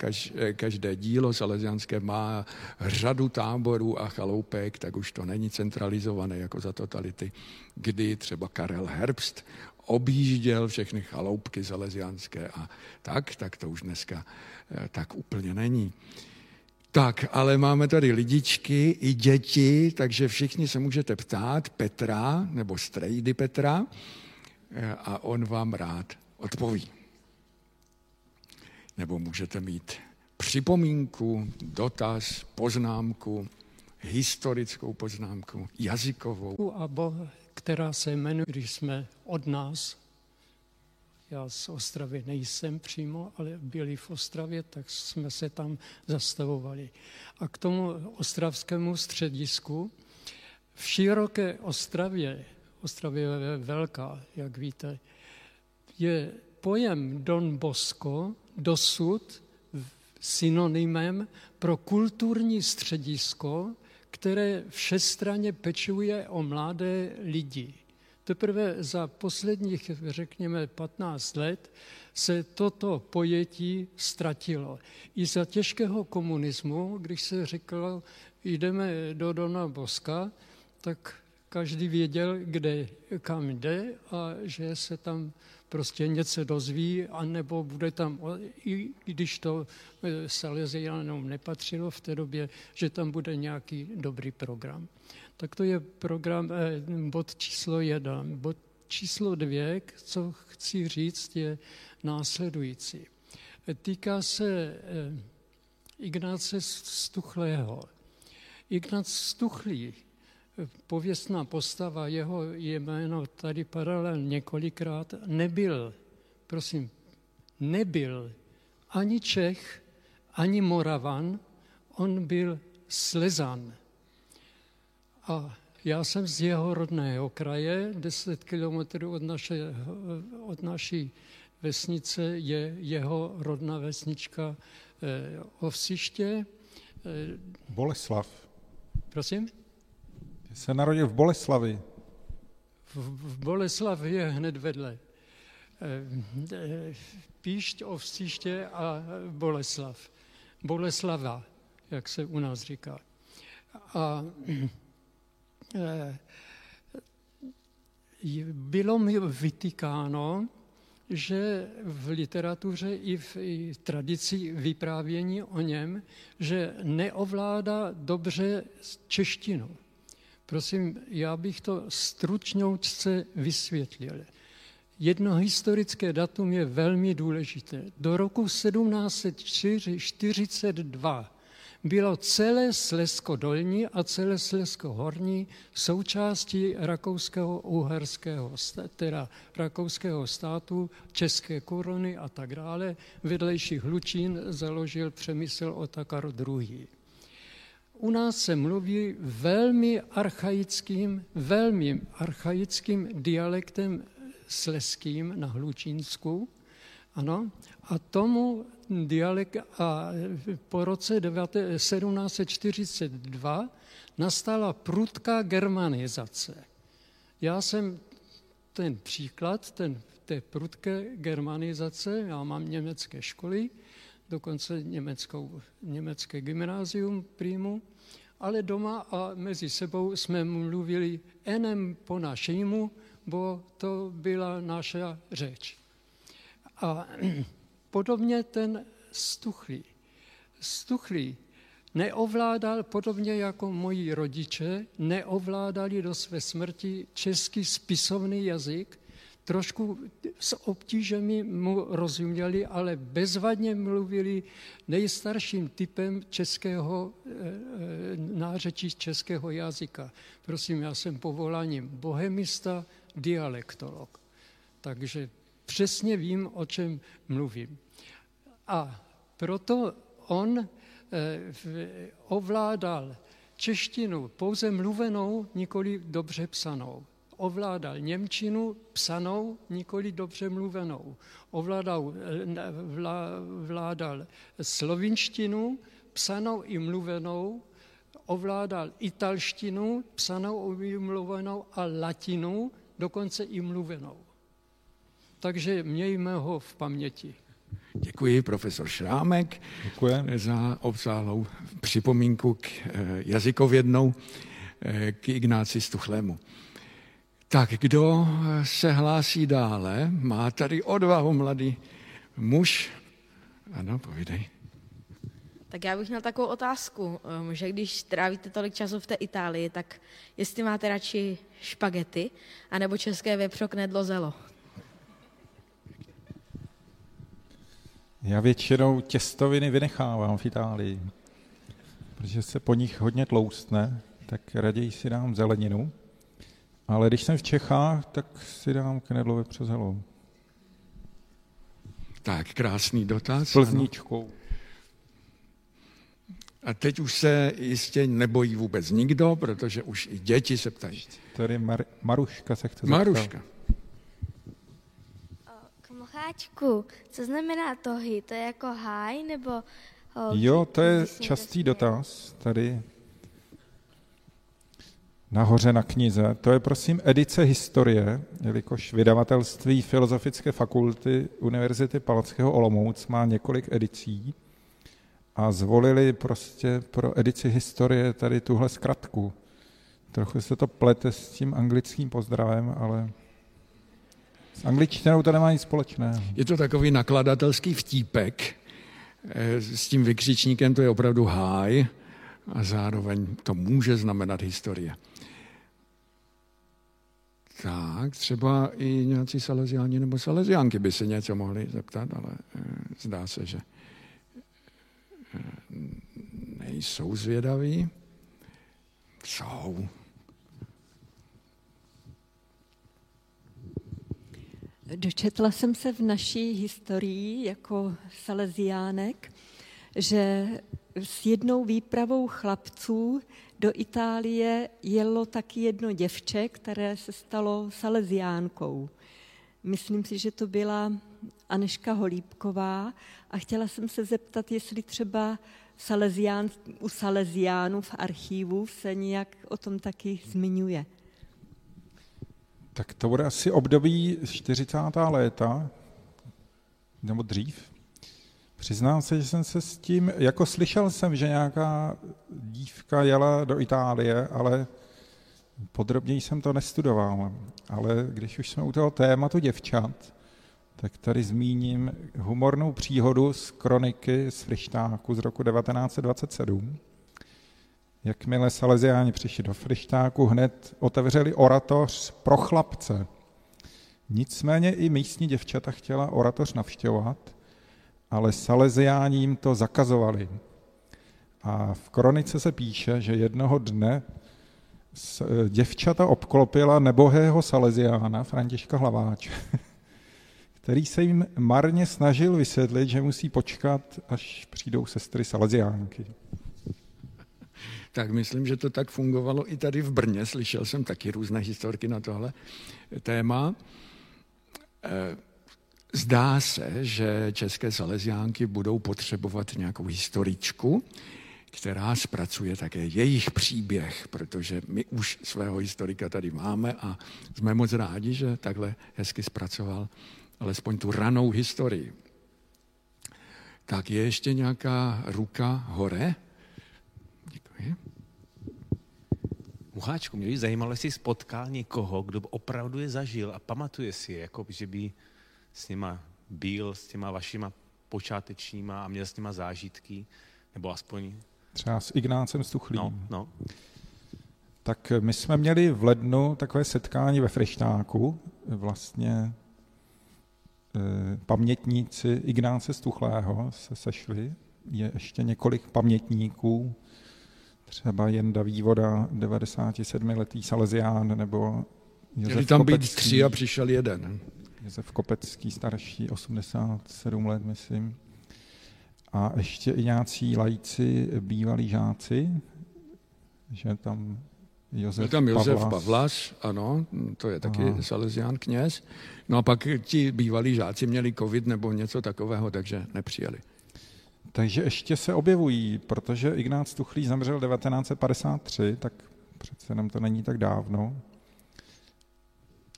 každé dílo salesianské má řadu táborů a chaloupek, tak už to není centralizované jako za totality, kdy třeba Karel Herbst objížděl všechny chaloupky salesianské a tak, tak to už dneska eh, tak úplně není. Tak, ale máme tady lidičky i děti, takže všichni se můžete ptát Petra nebo strejdy Petra eh, a on vám rád odpoví. Nebo můžete mít připomínku, dotaz, poznámku, historickou poznámku, jazykovou. A bo, která se jmenuje, když jsme od nás já z Ostravy nejsem přímo, ale byli v Ostravě, tak jsme se tam zastavovali. A k tomu ostravskému středisku v široké Ostravě, Ostravě je velká, jak víte, je pojem Don Bosco dosud synonymem pro kulturní středisko, které všestranně pečuje o mladé lidi. Teprve za posledních, řekněme, 15 let se toto pojetí ztratilo. I za těžkého komunismu, když se řeklo, jdeme do Dona Boska, tak každý věděl, kde, kam jde a že se tam prostě něco dozví, anebo bude tam, i když to e, Salesianům nepatřilo v té době, že tam bude nějaký dobrý program. Tak to je program, eh, bod číslo jedna. Bod číslo dvě, co chci říct, je následující. Týká se eh, Ignáce Stuchlého. Ignác Stuchlý, pověstná postava, jeho jméno tady paralel několikrát, nebyl, prosím, nebyl ani Čech, ani Moravan, on byl Slezan. A já jsem z jeho rodného kraje, 10 kilometrů od, naše, od naší vesnice je jeho rodná vesnička eh, Ovsiště. Eh, Boleslav. Prosím? Se narodil v Boleslavi. V, je hned vedle. Eh, Píšť, Ovsiště a Boleslav. Boleslava, jak se u nás říká. A Eh, bylo mi vytýkáno, že v literatuře i v i tradici vyprávění o něm, že neovládá dobře češtinu. Prosím, já bych to stručňoučce vysvětlil. Jedno historické datum je velmi důležité. Do roku 1742 bylo celé Slesko dolní a celé Slesko horní součástí rakouského uherského, teda rakouského státu, české koruny a tak dále. Vedlejších Hlučín založil Přemysl Otakar II. U nás se mluví velmi archaickým, velmi archaickým dialektem sleským na Hlučínsku, ano, a tomu dialekt a po roce 1742 nastala prudká germanizace. Já jsem ten příklad ten, té prudké germanizace, já mám německé školy, dokonce německou, německé gymnázium prímu, ale doma a mezi sebou jsme mluvili enem po našemu, bo to byla naša řeč. A (clears throat) podobně ten Stuchlý. Stuchlý neovládal, podobně jako moji rodiče, neovládali do své smrti český spisovný jazyk, trošku s obtížemi mu rozuměli, ale bezvadně mluvili nejstarším typem českého e, nářečí českého jazyka. Prosím, já jsem povoláním bohemista, dialektolog. Takže přesně vím, o čem mluvím. A proto on eh, ovládal češtinu pouze mluvenou, nikoli dobře psanou. Ovládal Němčinu psanou, nikoli dobře mluvenou. Ovládal, eh, vládal slovinštinu psanou i mluvenou, ovládal italštinu psanou i mluvenou a latinu dokonce i mluvenou. Takže mějme ho v paměti. Děkuji, profesor Šrámek, Děkuji. za obsáhlou připomínku k eh, jazykovědnou eh, k Ignáci Stuchlému. Tak kdo se hlásí dále? Má tady odvahu mladý muž. Ano, povídej. Tak já bych měl takovou otázku, um, že když trávíte tolik času v té Itálii, tak jestli máte radši špagety, anebo české vepřo knedlo zelo. Já většinou těstoviny vynechávám v Itálii, protože se po nich hodně tloustne, tak raději si dám zeleninu. Ale když jsem v Čechách, tak si dám knedlo vepřo zelou. Tak, krásný dotaz. S plzničkou. A teď už se jistě nebojí vůbec nikdo, protože už i děti se ptají. Tady Mar- Maruška se chce zeptat. Maruška. K mocháčku, co znamená tohy? To je jako háj nebo... O, Jo, to je častý dotaz tady nahoře na knize. To je prosím edice historie, jelikož vydavatelství Filozofické fakulty Univerzity Palackého Olomouc má několik edicí a zvolili prostě pro edici historie tady tuhle zkratku. Trochu se to plete s tím anglickým pozdravem, ale s angličtinou to nemá nic společného. Je to takový nakladatelský vtípek. Eh, S tím vykřičníkem to je opravdu háj a zároveň to může znamenat historie. Tak, třeba i nějací saleziáni nebo saleziánky by se něco mohli zeptat, ale eh, zdá se, že eh, nejsou zvědaví. Jsou. Dočetla jsem se v naší historii jako Salesiánek, že s jednou výpravou chlapců do Itálie jelo taky jedno děvče, které se stalo Salesiánkou. Myslím si, že to byla Aneška Holíbková a chtěla jsem se zeptat, jestli třeba Salesián, u Salesiánů v archivu se nějak o tom taky zmiňuje. Tak to bude asi období 40. léta, nebo dřív. Přiznám se, že jsem se s tím, jako slyšel jsem, že nějaká dívka jela do Itálie, ale podrobněji jsem to nestudoval. Ale když už jsme u toho tématu děvčat, tak tady zmíním humornou příhodu z kroniky z Frištáku z roku 1927. Jakmile Salesiáni přišli do Frištáku, hned otevřeli oratoř pro chlapce. Nicméně i místní děvčata chtěla oratoř navštěvovat, ale Salesiáni jim to zakazovali. A v kronice se píše, že jednoho dne s- děvčata obklopila nebohého Salesiána, Františka Hlaváče, (laughs) který se jim marně snažil vysvětlit, že musí počkat, až přijdou sestry Salesiánky. (laughs) Tak myslím, že to tak fungovalo i tady v Brně. Slyšel jsem taky různé historky na tohle téma. Eh, Zdá se, že české salesiánky budou potřebovat nějakou historičku, která zpracuje také jejich příběh, protože my už svého historika tady máme a jsme moc rádi, že takhle hezky zpracoval alespoň tu ranou historii. Tak je ještě nějaká ruka hore? Děkuji. Mucháčku, mě by zajímalo, jestli spotkal někoho, kdo opravdu je zažil a pamatuje si, je, jako že by s nima byl, s těma vašima počátečníma a měl s nima zážitky, nebo aspoň, Třeba s Ignácem Stuchlým. no, no. Tak my jsme měli v lednu takové setkání ve Frištáku, vlastně eh, pamětníci Ignáce Stuchlého se sešli, je ještě několik pamětníků, třeba Jenda Vývoda, 97-letý Salesián, nebo Měli Josef tam být Kopecký, tři a přišel jeden. Josef Kopecký, starší, 87 let, myslím. A ještě i nějací lajíci, bývalí žáci, že tam Josef Byl tam Josef Pavlas. Pavlas, ano, to je taky Aha. salesián kněz. No a pak ti bývalí žáci měli covid nebo něco takového, takže nepřijeli. Takže ještě se objevují, protože Ignác Tuchlý zemřel 1953, tak přece jenom to není tak dávno.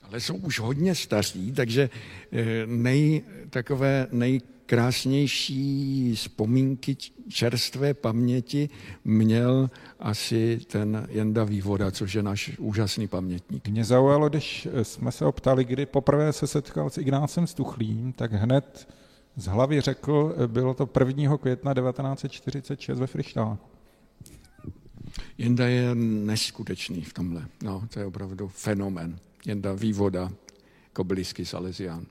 Ale jsou už hodně staří, takže eh, nej, takové nejkrásnější vzpomínky čerstvé paměti měl asi ten Jenda Vývoda, což je náš úžasný pamětník. Mě zaujalo, když jsme se optali, kdy poprvé se setkal s Ignácem Stuchlým, tak hned z hlavy řekl, bylo to 1. května 1946 ve Frištáku. Jenda je neskutečný v tomhle. No, to je opravdu fenomen. Jenda Vývoda, kobylisky Salesián.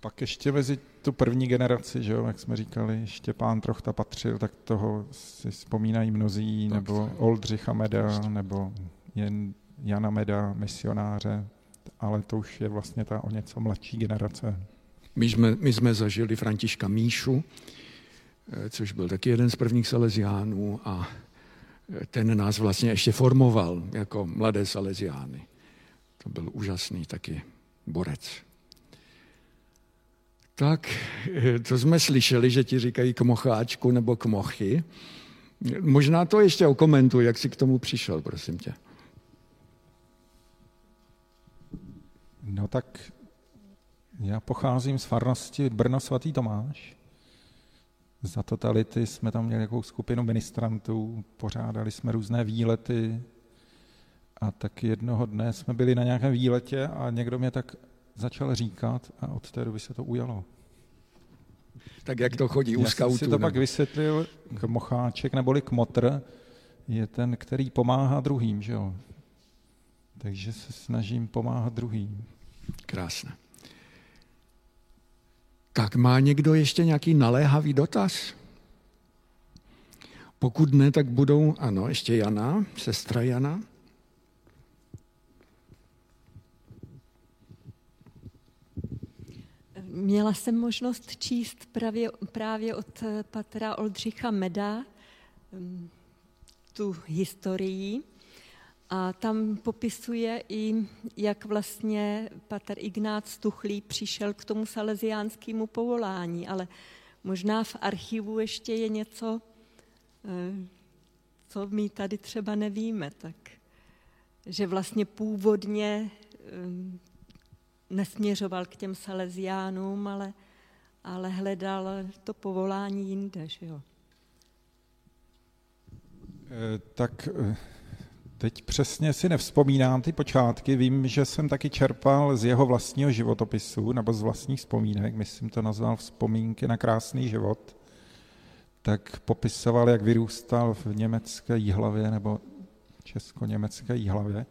Pak ještě mezi tu první generaci, že jo, jak jsme říkali, Štěpán Trochta patřil, tak toho si vzpomínají mnozí, tak nebo Oldřicha Meda, nebo jen Jana Meda, misionáře, ale to už je vlastně ta o něco mladší generace. My jsme, my jsme zažili Františka Míšu, eh, což byl taky jeden z prvních Salesiánů a ten nás vlastně ještě formoval jako mladé Salesiány. To byl úžasný taky borec. Tak, eh, to jsme slyšeli, že ti říkají kmocháčku nebo kmochy. Možná to ještě okomentuj, jak jsi k tomu přišel, prosím tě. No tak já pocházím z farnosti Brno svatý Tomáš. Za totality jsme tam měli nějakou skupinu ministrantů, pořádali jsme různé výlety a tak jednoho dne jsme byli na nějakém výletě a někdo mě tak začal říkat a od té doby se to ujalo. Tak jak to chodí u Já skautů? Já si to nebo? pak vysvětlil, kmocháček neboli kmotr je ten, který pomáhá druhým, že jo? Takže se snažím pomáhat druhým. Krásné. Tak má někdo ještě nějaký naléhavý dotaz? Pokud ne, tak budou, ano, ještě Jana, sestra Jana. Měla jsem možnost číst právě, právě od patra Oldřicha Meda mm, tu historii a tam popisuje i, jak vlastně Pater Ignác Tuchlý přišel k tomu salesiánskému povolání, ale možná v archivu ještě je něco, eh, co my tady třeba nevíme, tak že vlastně původně eh, nesměřoval k těm salesiánům, ale, ale hledal to povolání jinde, že jo? Eh, tak Teď přesně si nevzpomínám ty počátky, vím, že jsem taky čerpal z jeho vlastního životopisu nebo z vlastních vzpomínek, myslím to nazval Vzpomínky na krásný život, tak popisoval, jak vyrůstal v německé Jihlavě nebo česko-německé Jihlavě.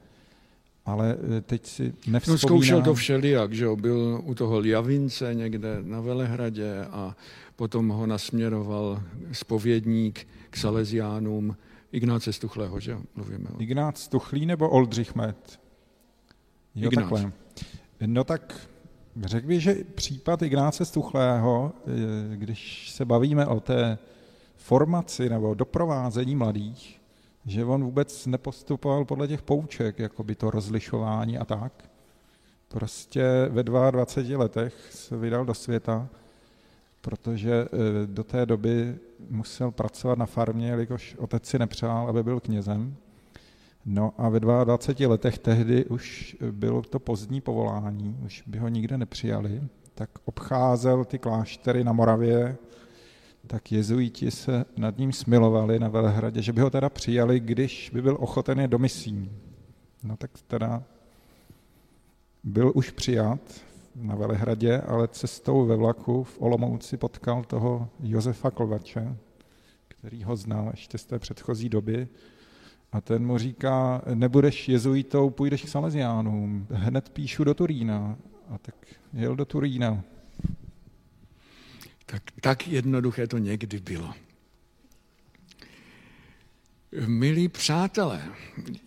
Ale e, teď si nevzpomínám... No zkoušel to všelijak, že jo, byl u toho Ljavince někde na Velehradě a potom ho nasměroval spovědník k Salesiánům, Ignáce Stuchlého, že mluvíme. O... Ignác Stuchlý nebo Oldřich Met? Jo, Ignác. takhle. No tak řekl bych, že případ Ignáce Stuchlého, eh, když se bavíme o té formaci nebo doprovázení mladých, že on vůbec nepostupoval podle těch pouček, jako by to rozlišování a tak. Prostě ve 22 letech se vydal do světa, protože eh, do té doby musel pracovat na farmě, jelikož otec si nepřál, aby byl knězem. No a ve 22 letech tehdy už bylo to pozdní povolání, už by ho nikde nepřijali, tak obcházel ty kláštery na Moravě, tak jezuiti se nad ním smilovali na Velehradě, že by ho teda přijali, když by byl ochoten je do misí. No tak teda byl už přijat na Velehradě, ale cestou ve vlaku v Olomouci potkal toho Josefa Kolvače, který ho znal ještě z té předchozí doby. A ten mu říká, nebudeš jezuitou, půjdeš k Salesiánům, hned píšu do Turína. A tak jel do Turína. Tak, tak jednoduché to někdy bylo. Milí přátelé,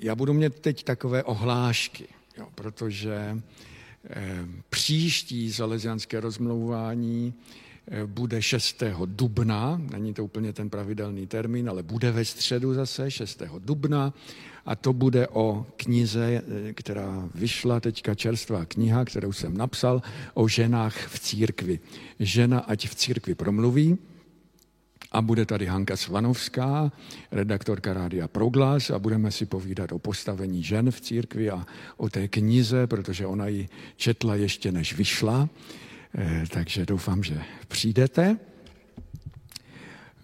já budu mít teď takové ohlášky, jo, protože příští zalezianské rozmlouvání eh, bude 6. dubna, není to úplně ten pravidelný termín, ale bude ve středu zase 6. dubna a to bude o knize, eh, která vyšla teďka čerstvá kniha, kterou jsem napsal o ženách v církvi. Žena, ať v církvi promluví. A bude tady Hanka Svanovská, redaktorka Rádia Proglas a budeme si povídat o postavení žen v církvi a o té knize, protože ona ji četla ještě než vyšla. Eh, takže doufám, že přijdete.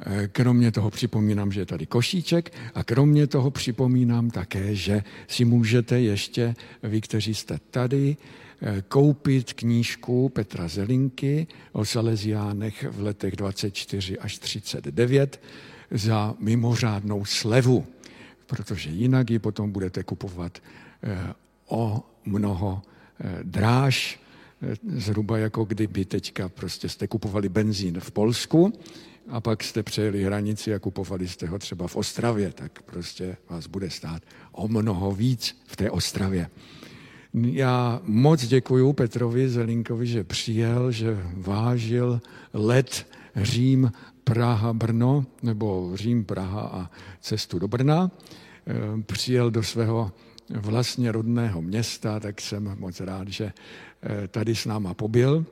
Eh, kromě toho připomínám, že je tady košíček a kromě toho připomínám také, že si můžete ještě, vy, kteří jste tady, eh, koupit knížku Petra Zelinky o Salesiánech v letech 24 až 39 za mimořádnou slevu, protože jinak ji potom budete kupovat eh, o mnoho dráž, zhruba jako kdyby teďka prostě jste kupovali benzín v Polsku, a pak jste přejeli hranici a kupovali jste ho třeba v Ostravě, tak prostě vás bude stát o mnoho víc v té Ostravě. Já moc děkuji Petrovi Zelinkovi, že přijel, že vážil let Řím, Praha, Brno, nebo Řím, Praha a cestu do Brna. Eh, přijel do svého vlastně rodného města, tak jsem moc rád, že eh, tady s náma pobyl.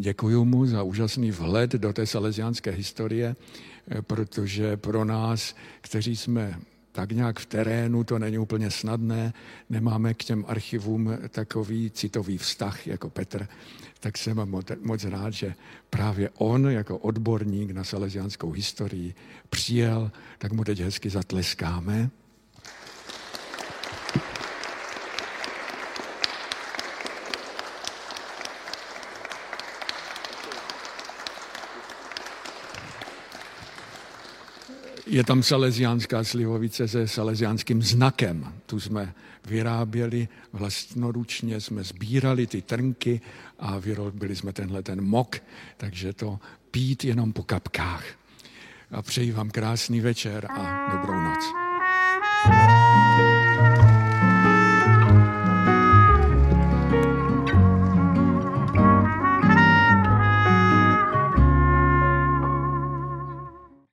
Děkuji mu za úžasný vhled do té salesiánské historie, eh, protože pro nás, kteří jsme tak nějak v terénu, to není úplně snadné, nemáme k těm archivům takový citový vztah jako Petr, tak jsem moc rád, že právě on jako odborník na salesiánskou historii přijel, tak mu teď hezky zatleskáme. Je tam salesiánská slivovice se salesiánským znakem. Tu jsme vyráběli vlastnoručně, jsme sbírali ty trnky a vyrobili jsme tenhle ten mok, takže to pít jenom po kapkách. A přeji vám krásný večer a dobrou noc. thank you